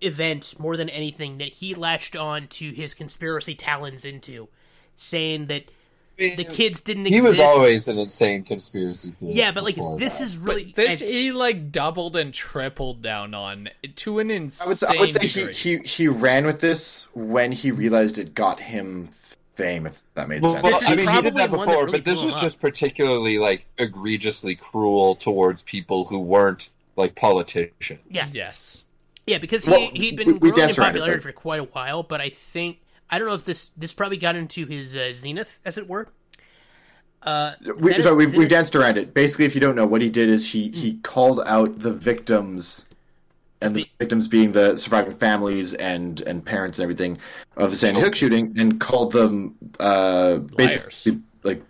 event more than anything that he latched on to his conspiracy talons into saying that the kids didn't He exist. was always an insane conspiracy theorist. Yeah, but like this that. is really But this and- he like doubled and tripled down on to an I insane would I would say he, he he ran with this when he realized it got him fame. If that made Well, sense. This is I mean, he did that one that before, really but this was just particularly like egregiously cruel towards people who weren't like politicians. Yeah. yes. Yeah, because he Well, he'd been we- we growing in danced around popularity but- for quite a while, but I think I don't know if this this probably got into his uh, zenith, as it were. Uh, We, so we've, we've danced around it. Basically, if you don't know, what he did is he, he called out the victims, and the victims being the surviving families and, and parents and everything of the Sandy Hook shooting, and called them uh, basically like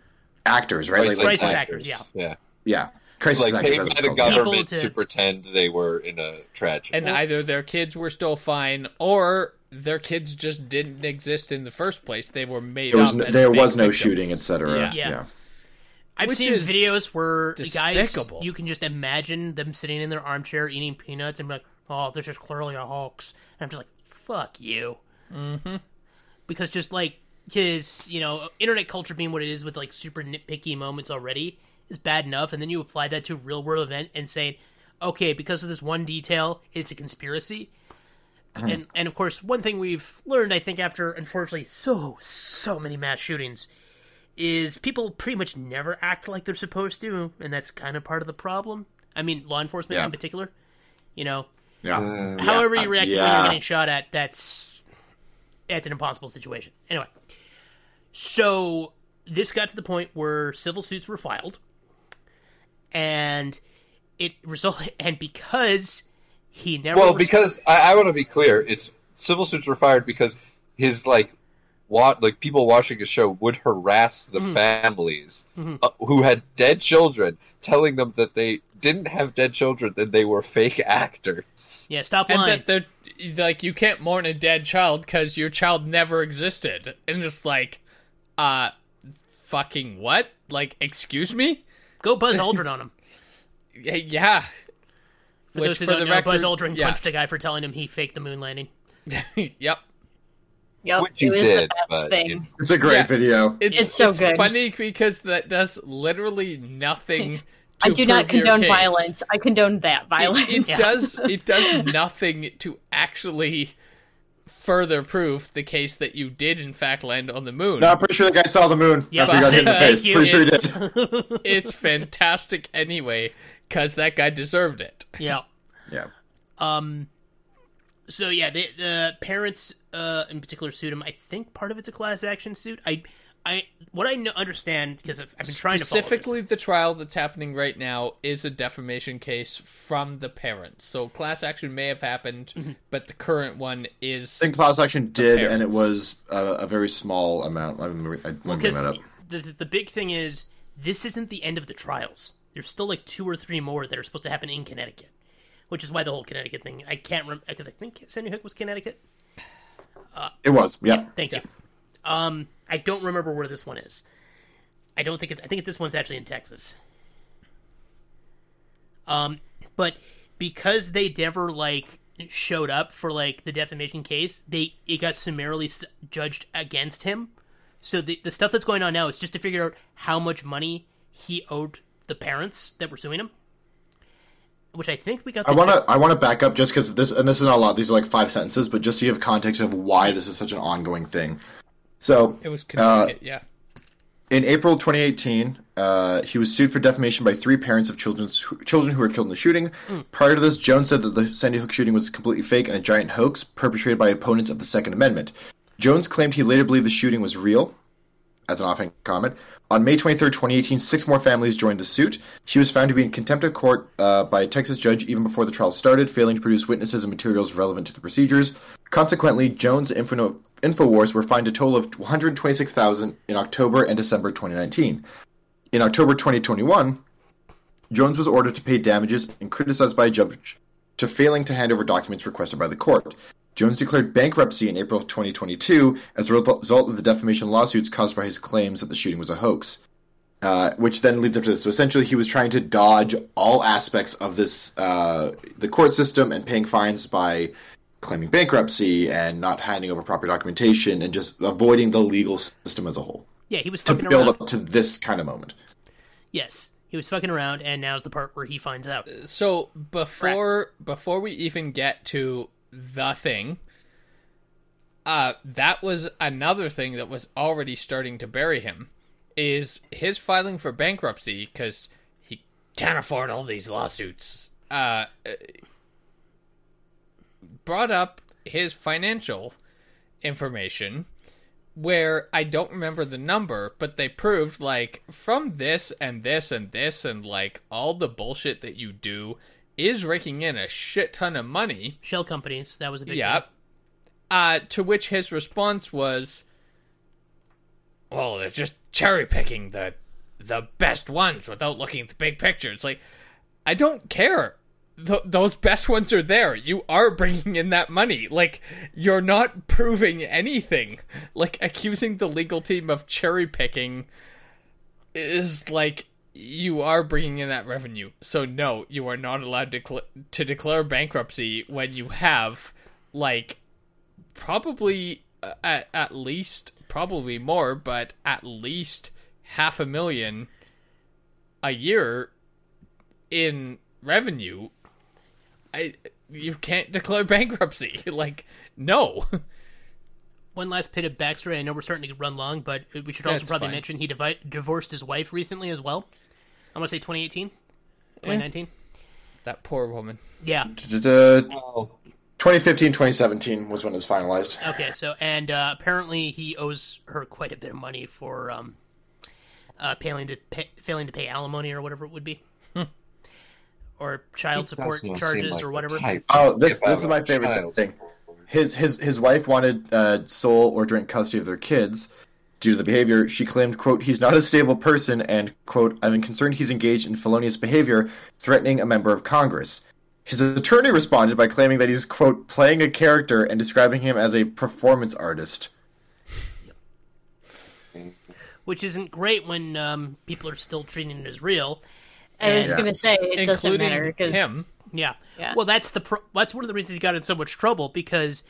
actors, right? Like, like, Racist actors, yeah. Yeah. yeah. crisis like actors, paid by the government to- to... pretend they were in a tragedy. and either their kids were still fine or their kids just didn't exist in the first place. They were made There was up. no, as there fake was no victims. shooting, etc. Yeah. Yeah. yeah. I've Which seen videos where guys you can just imagine them sitting in their armchair eating peanuts and be like, "Oh, this is clearly a hoax," and I'm just like, "Fuck you," mm-hmm. because just like his, you know, internet culture being what it is with like super nitpicky moments already is bad enough, and then you apply that to a real world event and saying, "Okay, because of this one detail, it's a conspiracy." And and of course, one thing we've learned, I think, after unfortunately so so many mass shootings is people pretty much never act like they're supposed to, and that's kind of part of the problem. I mean, law enforcement Yeah. in particular. You know, Yeah. Mm. however Yeah. you react to Yeah. you're getting shot at, that's it's an impossible situation. Anyway, so this got to the point where civil suits were filed, and it resulted, and because he never well, res- because I, I want to be clear, it's civil suits were fired because his like what like people watching his show would harass the Mhm. families Mhm. uh, who had dead children, telling them that they didn't have dead children, then they were fake actors. yeah, stop and lying. that they're like you can't mourn a dead child because your child never existed and it's like uh fucking what like excuse me Go Buzz Aldrin on him. Yeah For Which, those who for don't the know, Buzz Aldrin yeah. punched a guy for telling him he faked the moon landing. yep Yep, Which you was did, the best but thing. you- It's a great Yeah. video. it's, It's so it's good. funny because that does literally nothing I to do not prove your condone case. violence. I condone that violence. It, it Yeah. does. It does nothing to actually further prove the case that you did in fact land on the moon. No, I'm pretty sure the guy saw the moon Yeah, after he got hit in the face. Pretty sure he did. It's fantastic anyway because that guy deserved it. Yeah. Yeah. Um. So yeah, the the parents, uh, in particular, sued him. I think part of it's a class action suit. I, I, what I know, understand because I've, I've been trying to. Specifically, the trial that's happening right now is a defamation case from the parents. So class action may have happened, Mm-hmm. but the current one is I think class action did, and it was a, a very small amount. I'm, I'm Well, that up. the, the the big thing is this isn't the end of the trials. There's still like two or three more that are supposed to happen in Connecticut, which is why the whole Connecticut thing. I can't remember because I think Sandy Hook was Connecticut. It was, yeah. Thank you. Um, I don't remember where this one is. I don't think it's. I think this one's actually in Texas. Um, but because they never like showed up for like the defamation case, they it got summarily s- judged against him. So the the stuff that's going on now is just to figure out how much money he owed the parents that were suing him. Which I think we got. I want to I want to back up just because this and this is not a lot. These are like five sentences, but just to give context of why this is such an ongoing thing. So it was Uh, yeah, in April 2018, uh, he was sued for defamation by three parents of children's children who were killed in the shooting. Prior to this, Jones said that the Sandy Hook shooting was completely fake and a giant hoax perpetrated by opponents of the Second Amendment. Jones claimed he later believed the shooting was real, as an offhand comment. On May 23, 2018, six more families joined the suit. She was found to be in contempt of court uh, by a Texas judge even before the trial started, failing to produce witnesses and materials relevant to the procedures. Consequently, Jones and Info- Infowars were fined a total of 126000 in October and December 2019. In October 2021, Jones was ordered to pay damages and criticized by a judge to failing to hand over documents requested by the court. Jones declared bankruptcy in April of 2022 as a result of the defamation lawsuits caused by his claims that the shooting was a hoax. Uh, which then leads up to this. So essentially, he was trying to dodge all aspects of this, uh, the court system, and paying fines by claiming bankruptcy and not handing over proper documentation and just avoiding the legal system as a whole yeah, he was to build around. up to this kind of moment. Yes, he was fucking around, and now's the part where he finds out. So before before we even get to the thing, uh, that was another thing that was already starting to bury him. Is his filing for bankruptcy because he can't afford all these lawsuits. Uh, brought up his financial information where I don't remember the number, but they proved like from this and this and this and like all the bullshit that you do is raking in a shit ton of money. Shell companies, that was a big Yep. Uh, to which his response was, "Well, they're just cherry picking the the best ones without looking at the big picture. It's like I don't care. Th- those best ones are there. You are bringing in that money. Like you're not proving anything. Like accusing the legal team of cherry picking is like you are bringing in that revenue. So no, you are not allowed to cl- to declare bankruptcy when you have like probably uh, at at least probably more, but at least half a million a year in revenue. I you can't declare bankruptcy. like no. One last bit of backstory. I know we're starting to run long, but we should also That's probably fine. mention he divi- divorced his wife recently as well. I'm gonna say 2018, 2019. that poor woman. Yeah. Da-da-da. Oh, 2015, 2017 was when it was finalized. Okay. So, and uh, apparently he owes her quite a bit of money for um, uh, failing to pay, failing to pay alimony or whatever it would be, or child support does not charges seem like or the whatever. type to Oh, this skip this is my on favorite child thing. support. His his his wife wanted uh, sole or joint custody of their kids due to the behavior. She claimed, "quote He's not a stable person," and quote I'm concerned he's engaged in felonious behavior, threatening a member of Congress. His attorney responded by claiming that he's quote playing a character and describing him as a performance artist. which isn't great when um, people are still treating it as real. I was And- gonna say it doesn't including matter because him. Yeah. Yeah. Well, that's the pro- that's one of the reasons he got in so much trouble because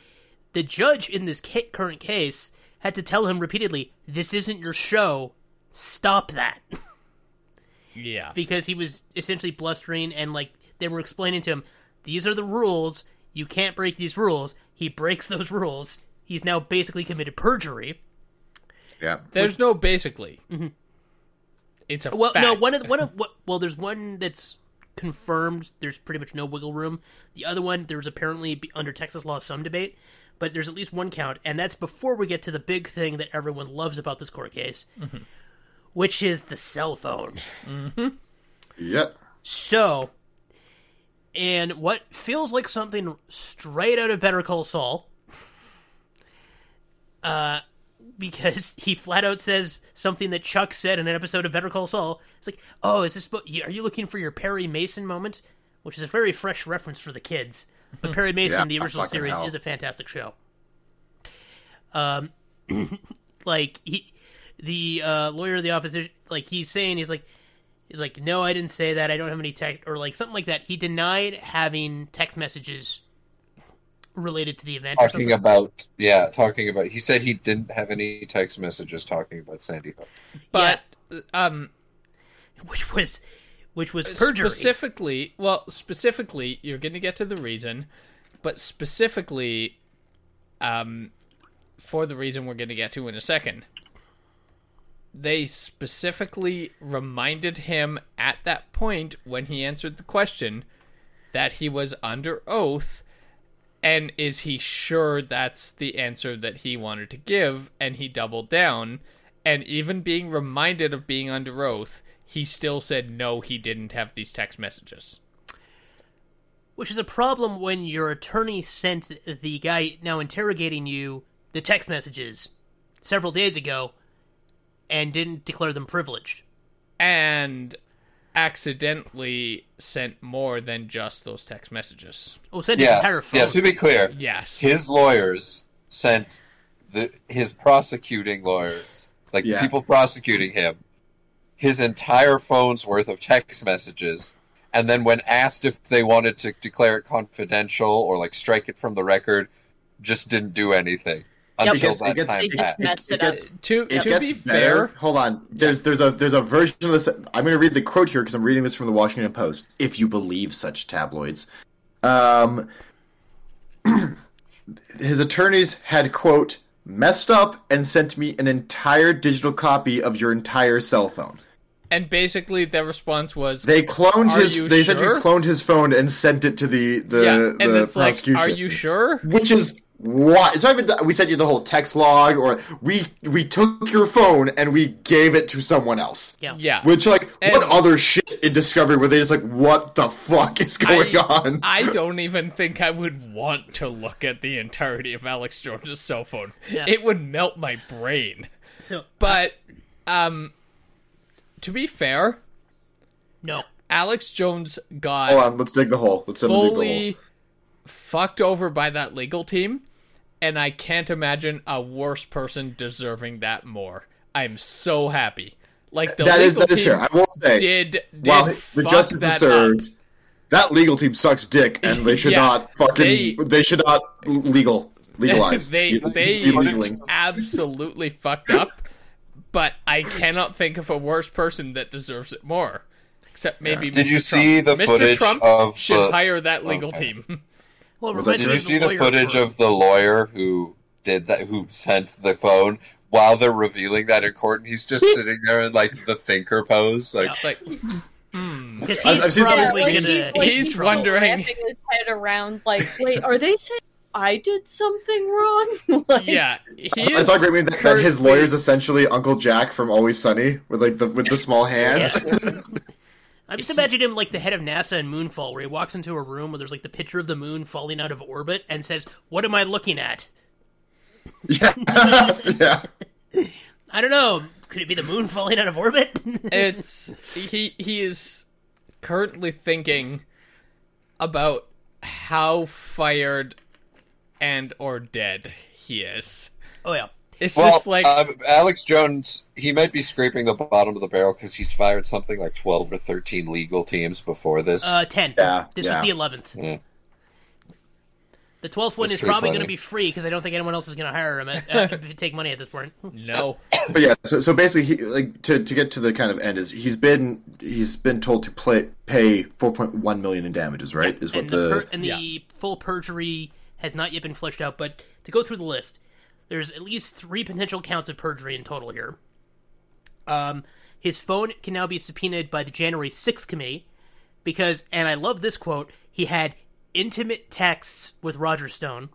the judge in this ca- current case had to tell him repeatedly, "This isn't your show. Stop that." Yeah. because he was essentially blustering and like they were explaining to him, "These are the rules. You can't break these rules." He breaks those rules. He's now basically committed perjury. Yeah. There's no basically. It's a Mm-hmm. Well, fact. no, one of one of what? Well, there's one that's confirmed. There's pretty much no wiggle room. The other one, there's apparently under Texas law some debate, but there's at least one count, and that's before we get to the big thing that everyone loves about this court case, which is the cell phone. Yeah. So, and what feels like something straight out of Better Call Saul, uh, because he flat out says something that Chuck said in an episode of Better Call Saul. It's like, oh, is this? Are you looking for your Perry Mason moment? Which is a very fresh reference for the kids. But Perry Mason, Yeah, the original series, hell. is a fantastic show. Um, like he, the uh, lawyer of the office, like he's saying, he's like, he's like, no, I didn't say that. I don't have any text, or like something like that. He denied having text messages related to the event. Or Talking something. about yeah, talking about. He said he didn't have any text messages talking about Sandy Hook. but um which was, which was perjury. specifically, well, specifically, you're going to get to the reason, but specifically um for the reason we're going to get to in a second. They specifically reminded him at that point when he answered the question that he was under oath and is he sure that's the answer that he wanted to give and he doubled down and even being reminded of being under oath he still said no he didn't have these text messages which is a problem when your attorney sent the guy now interrogating you the text messages several days ago and didn't declare them privileged. and accidentally sent more than just those text messages Oh, sent his entire phone. yeah. To be clear, yes his lawyers sent the his prosecuting lawyers, like Yeah. the people prosecuting him, his entire phone's worth of text messages. And then when asked if they wanted to declare it confidential or like strike it from the record, just didn't do anything until It that it gets- time They just passed. It it gets to it to gets be better. fair Hold on. There's there's a there's a version of this. I'm going to read the quote here because I'm reading this from the Washington Post. If you believe such tabloids, um, his attorneys had quote messed up and sent me an entire digital copy of your entire cell phone. and basically their response was They cloned his. you They sure? essentially cloned his phone and sent it to the the, yeah and the it's like prosecution. are you sure Which is why it's not even that we sent you the whole text log, or we we took your phone and we gave it to someone else. yeah. yeah Which like And- what other shit in Discovery were they just like what the fuck is going I, on? I don't even think I would want to look at the entirety of Alex Jones's cell phone. Yeah. It would melt my brain. So, But um to be fair, No. Alex Jones got Hold on, let's dig the hole. Let's dig the hole. Fully fucked over by that legal team, and I can't imagine a worse person deserving that more. I'm so happy. Like the That is legal that is fair. I will say, did did while the justice that is served, up. that legal team sucks dick, and they should Yeah, not fucking. they- They, should not legal legalize. they You- they absolutely fucked up, but I cannot think of a worse person that deserves it more. Except maybe Did Mr. you Trump. see the Mr. footage Trump of should the- hire that legal Okay. team. Well, it Was that- Did you see the footage for- of the lawyer who did that? Who sent the phone while they're revealing that in court, and he's just sitting there in like the thinker pose, like. like, hmm. Because I've- he's I've seen some- probably like, gonna. he- like, he's he's wondering- his head around like, wait, are they saying I did something wrong? like, yeah, he I saw a great meme that, that his currently- lawyer's essentially Uncle Jack from Always Sunny with like the with the small hands. I just imagine him like the head of NASA in Moonfall, where he walks into a room where there's like the picture of the moon falling out of orbit and says, "What am I looking at? yeah, yeah. I don't know. Could it be the moon falling out of orbit?" it's he he is currently thinking about how fired and or dead he is. oh yeah. It's Well, just like uh, Alex Jones, he might be scraping the bottom of the barrel because he's fired something like twelve or thirteen legal teams before this. Uh, ten. Yeah, This yeah. was the eleventh. Yeah. The twelfth one That's is probably going to be free because I don't think anyone else is going to hire him at, uh, take money at this point. no. But yeah, so so basically, he, like to to get to the kind of end is he's been he's been told to play, pay four point one million in damages, right? Is what and the, the, per- and the full perjury has not yet been fleshed out. But to go through the list, there's at least three potential counts of perjury in total here. Um, his phone can now be subpoenaed by the January 6th committee because, and I love this quote, he had intimate texts with Roger Stone.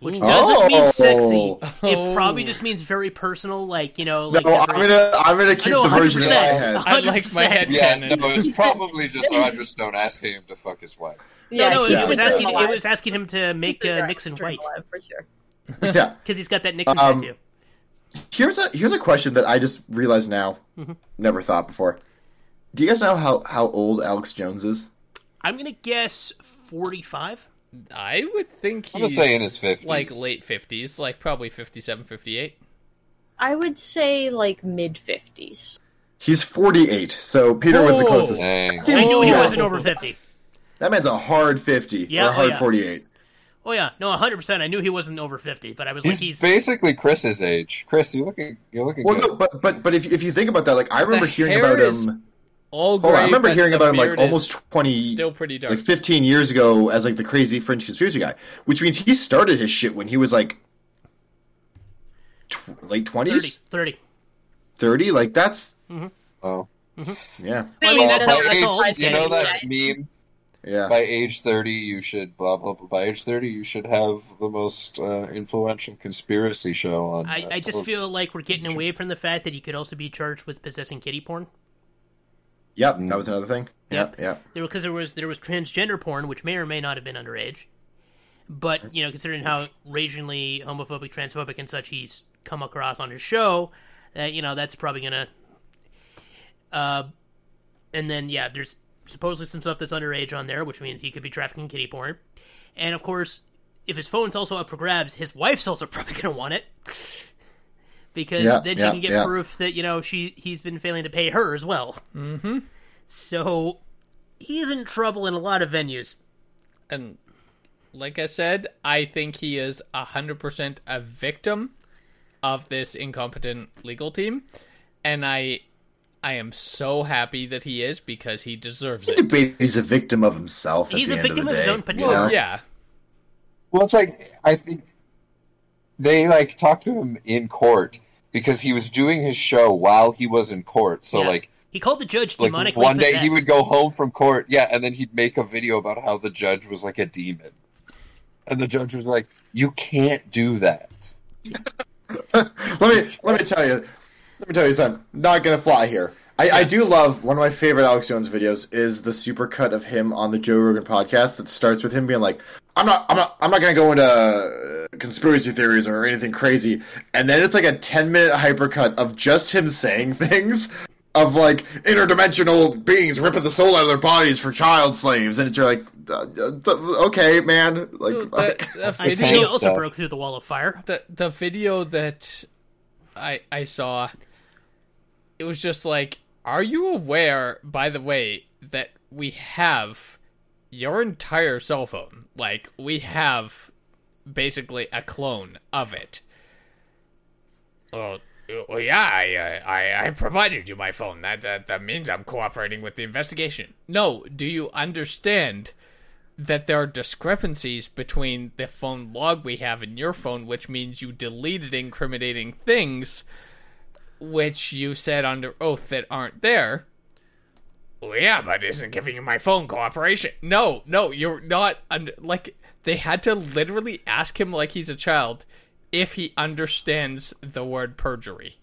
Which doesn't mean sexy. Oh. It probably just means very personal, like you know. Like no, I'm every- gonna I'm gonna keep no, the version in my 100%. head. I like my head yeah, canon. no, it's probably just Roger Stone asking him to fuck his wife. No, no, Yeah. it was asking. It was asking him to make uh, Nixon white for sure. Yeah. because he's got that Nixon Um, tattoo. Here's a here's a question that I just realized now. Mm-hmm. Never thought before. Do you guys know how how old Alex Jones is? I'm gonna guess 45. I would think he's I'm gonna say in his 50s. like late 50s, like probably 57, 58. I would say like mid fifties. He's 48. So Peter was the Oh. closest. Dang. I knew he yeah. wasn't over 50. That man's a hard 50 Yeah, or a oh, hard yeah. 48. Oh yeah, no, 100. percent I knew he wasn't over 50, but I was He's, like, he's basically Chris's age. Chris, you're looking you're looking Well, good. no, but but but if if you think about that, like I remember The hearing hair about is him. All Hold on, I remember hearing about him like almost 20, still pretty dark. like 15 years ago as like the crazy French conspiracy guy, which means he started his shit when he was like tw- late 20s, 30. 30. Like that's oh. yeah, I mean, that's how, that's all age, you know guys. that meme. Yeah. By age thirty, you should blah blah blah. By age thirty, you should have the most uh, influential conspiracy show on. I, uh, I just feel like we're getting away from the fact that he could also be charged with possessing kiddie porn. Yep, that was another thing. Yep, yep. There because there was there was transgender porn, which may or may not have been underage. But you know, considering how racially homophobic, transphobic, and such he's come across on his show, uh, you know that's probably gonna. Uh, and then yeah, there's supposedly some stuff that's underage on there, which means he could be trafficking kiddie porn. And of course, if his phone's also up for grabs, his wife's also probably gonna want it. Because Yeah, then she yeah, can get yeah. proof that you know she he's been failing to pay her as well. mm-hmm. So he's in trouble in a lot of venues. And like I said, I think he is 100% a victim of this incompetent legal team. And I I am so happy that he is because he deserves You it. he's a victim of himself. at He's the a end victim of, of the his day, own you potential. know? Yeah. Well, it's like I think they like talked to him in court because he was doing his show while he was in court. So Yeah. like He called the judge like demonically one day he would go home from court, yeah, and then he'd make a video about how the judge was like a demon, and the judge was like, "You can't do that." let me let me tell you, let me tell you something. Not gonna fly here. I, I do love one of my favorite Alex Jones videos is the supercut of him on the Joe Rogan podcast that starts with him being like, "I'm not, I'm not, I'm not gonna go into uh, conspiracy theories or anything crazy," and then it's like a ten minute hypercut of just him saying things, of like interdimensional beings ripping the soul out of their bodies for child slaves, and it's you're like, uh, uh, okay, man, like. The, the I the he video, also stuff. broke through the wall of fire. the the video that I I saw, it was just like, are you aware? By the way, that we have your entire cell phone. Like we have basically a clone of it. Oh. Well, yeah, I, I I provided you my phone. That, that that means I'm cooperating with the investigation. No, do you understand that there are discrepancies between the phone log we have and your phone, which means you deleted incriminating things, which you said under oath that aren't there. Well, yeah, but isn't giving you my phone cooperation? No, no, you're not. Under, like they had to literally ask him like he's a child if he understands the word perjury.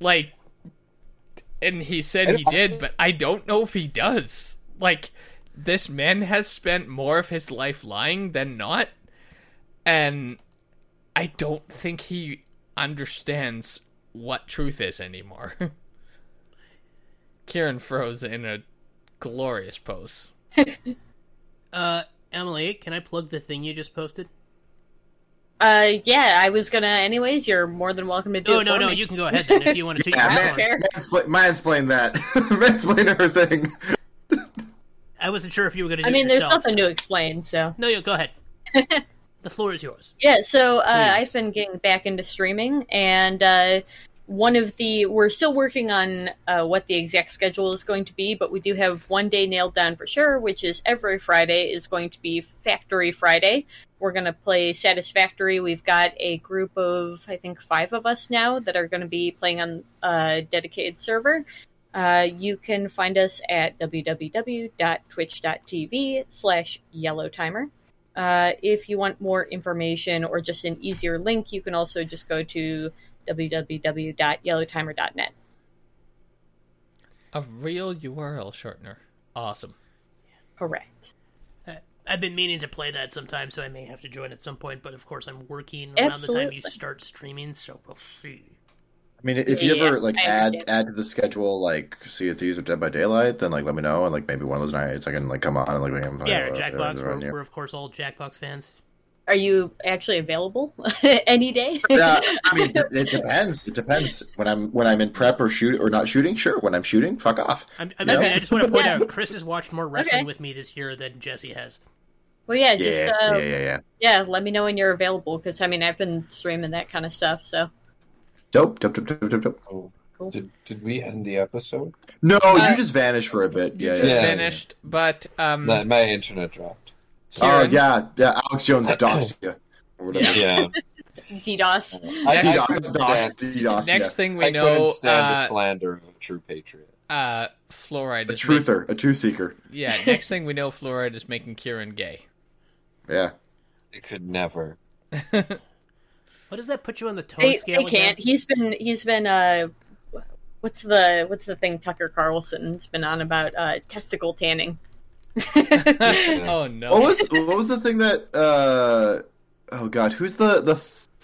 Like, and he said he did, but I don't know if he does. Like, this man has spent more of his life lying than not, and I don't think he understands what truth is anymore. Kieran froze in a glorious pose. Uh, Emily, can I plug the thing you just posted? Uh, yeah, I was gonna. Anyways, you're more than welcome to do No, it no, for no. me. You can go ahead then if you want to toot Yeah, your man, horn. fair. mansplain, mansplain that. mansplain her thing. I wasn't sure if you were going to do I mean, it there's yourself, nothing so- to explain, so No, you go ahead. The floor is yours. yeah. So uh, I've been getting back into streaming, and uh, one of the we're still working on uh, what the exact schedule is going to be, but we do have one day nailed down for sure, which is every Friday is going to be Factory Friday. We're going to play Satisfactory. We've got a group of, I think, five of us now that are going to be playing on a dedicated server. Uh, you can find us at www.twitch.tv slash yellowtimer. Uh, if you want more information or just an easier link, you can also just go to www.yellowtimer.net. A real URL shortener. Awesome. Correct. Uh, I've been meaning to play that sometime, so I may have to join at some point. But of course, I'm working around the time you start streaming, so we'll see. I mean, if you Yeah, ever like I add understand. add to the schedule like Sea of Thieves or Dead by Daylight, then like let me know and like maybe one of those nights I can like come on and like we can Yeah, uh, Jackbox. uh, We're, we're of course all Jackbox fans. Are you actually available any day? yeah, I mean, it, it depends. It depends when I'm when I'm in prep or shoot or not shooting. Sure, when I'm shooting, fuck off. I'm, I, Yeah. mean, I just want to point Yeah. out Chris has watched more wrestling Okay. with me this year than Jesse has. well, yeah, Yeah, just uh, yeah, yeah, yeah. yeah, let me know when you're available because I mean I've been streaming that kind of stuff. So Dope, dope, dope, dope, dope, dope. Oh, Cool. did did we end the episode? No, Uh, you just vanished for a bit. You Yeah, just yeah. Yeah. finished, but um, That my internet dropped. Oh yeah, yeah. Alex Jones doxed you. Or whatever. Yeah, DDoS. I, I DDoS, couldn't doxed, stand, DDoS, next yeah. thing we I know, couldn't stand uh, the slander of a true patriot. uh, fluoride A is making, truther, a truth seeker. yeah. Next thing we know, fluoride is making Kieran gay. Yeah. It could never. What does that put you on the tone I, scale? I can't. again? He's been he's been uh what's the what's the thing Tucker Carlson's been on about uh testicle tanning. oh no! What was what was the thing that? uh Oh god, who's the the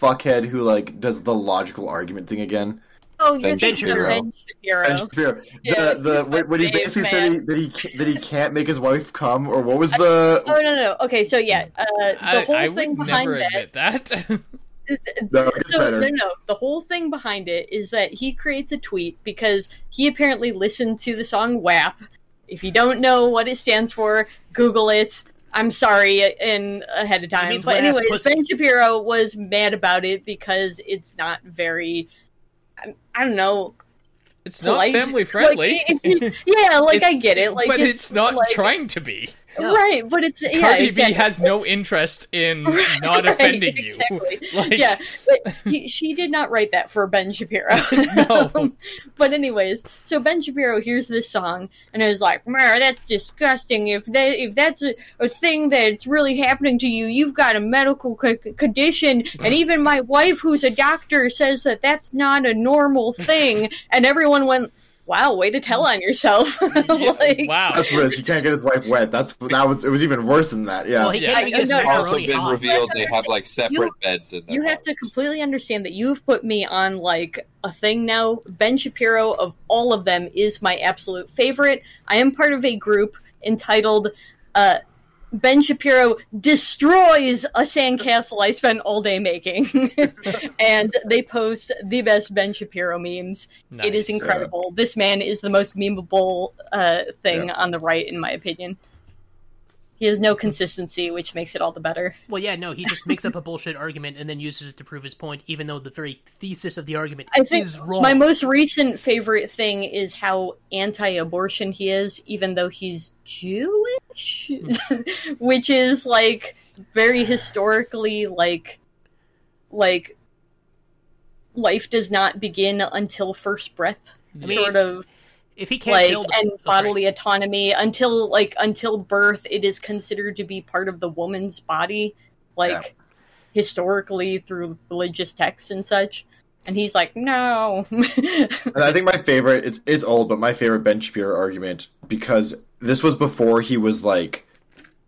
fuckhead who like does the logical argument thing again? oh, you're Ben thinking of Shapiro. Ben Shapiro. Ben Shapiro. Yeah, the the when, when he my fave basically said he, that he that he can't make his wife come, or what was the? Oh no no okay so yeah uh, the I, whole I thing would behind never that admit that. is- No, gets so better. no no the whole thing behind it is that he creates a tweet because he apparently listened to the song WAP. If you don't know what it stands for, Google it. I'm sorry in ahead of time. But wet ass anyways, pussy. Ben Shapiro was mad about it because it's not very I, I don't know. it's polite. not family friendly. Like, yeah, like I get it. Like but it's, not like- trying to be. No. right. But it's yeah, Cardi exactly. B has no interest in not Right, offending you. exactly. Like, yeah, but he, she did not write that for Ben Shapiro. No. Um, but anyways, so Ben Shapiro hears this song and is like, "Man, that's disgusting. If that if that's a, a thing that's really happening to you, you've got a medical co- condition, and even my wife, who's a doctor, says that that's not a normal thing." And everyone went. Wow, way to tell on yourself. like, wow. That's what it is. You can't get his wife wet. That's that was. It was even worse than that. Yeah. Well, he Yeah. can't even get his I- I also been hot. revealed they have like separate You- beds in their You have to completely understand that you've put me on like a thing now. Ben Shapiro of all of them is my absolute favorite. I am part of a group entitled uh, Ben Shapiro destroys a sandcastle I spent all day making, and they post the best Ben Shapiro memes. It is Nice. incredible. This man is the most memeable uh, thing on the right, in my opinion. He has no mm-hmm. consistency, which makes it all the better. Well, yeah, no, he just makes up a bullshit argument and then uses it to prove his point, even though the very thesis of the argument I think is wrong. my most recent favorite thing is how anti-abortion he is, even though he's Jewish, which is like very historically like like life does not begin until first breath, I mean, sort of if he can't like build and oh, sorry. bodily autonomy until like until birth. It is considered to be part of the woman's body, like Yeah. historically through religious texts and such. And he's like, no. And I think my favorite it's it's old, but my favorite Ben Shapiro argument because this was before he was like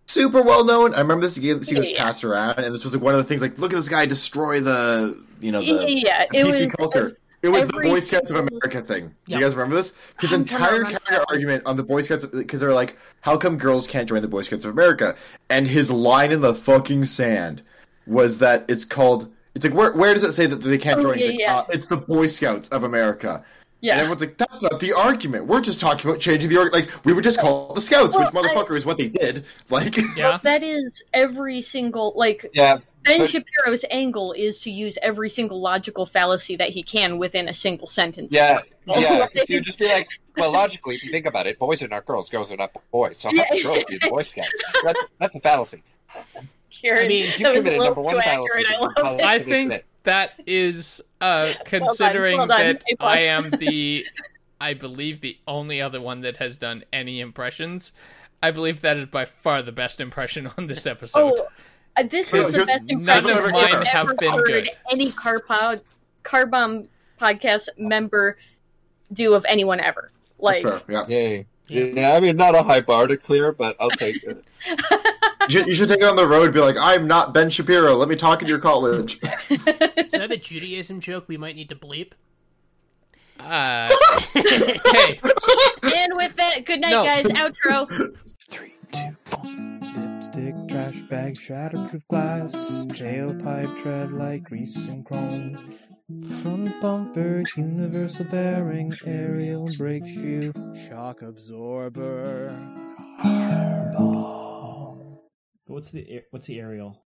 super well known. I remember this he this he was Yeah. passed around, and this was like one of the things like look at this guy destroy the you know the, yeah, the it PC was culture. It was the Boy Scouts of America thing. Do Yeah. you guys remember this? His I'm entire counter argument on the Boy Scouts because they're like, how come girls can't join the Boy Scouts of America? And his line in the fucking sand was that it's called. It's like where where does it say that they can't Oh, join? It's, like, yeah. uh, it's the Boy Scouts of America. Yeah. And Yeah, everyone's like, that's not the argument. We're just talking about changing the org. Like, we would just call it the Scouts, which Well, I- motherfucker is what they did. Like, Yeah. that is every single like Yeah, Ben But- Shapiro's angle is to use every single logical fallacy that he can within a single sentence. yeah, yeah. like- 'cause you'd just be like, well, logically, if you think about it, boys are not girls, girls are not boys. So how Yeah. can girls be the Boy Scouts? That's that's a fallacy. Kieran, I mean, You that was a committed number one fallacy. I love it. I think admit. that is uh considering well done. that A plus. I am the I believe the only other one that has done any impressions. I believe that is by far the best impression on this episode. Oh, this is the best none impression of I've mine have ever been heard good. any car bomb podcast member do of anyone ever. that's Like, fair. Yeah. Yay. Yeah, I mean, not a high bar to clear, but I'll take it. You should, you should take it on the road and be like, I'm not Ben Shapiro. Let me talk in your college. So that have a Judaism joke we might need to bleep. Uh, hey, and with that, good night, No. guys. Outro. Three, two, one. Lipstick, trash bag, shatterproof glass, tailpipe tread like grease and chrome. Front bumper, universal bearing, aerial brake shoe, shock absorber. What's the what's the aerial?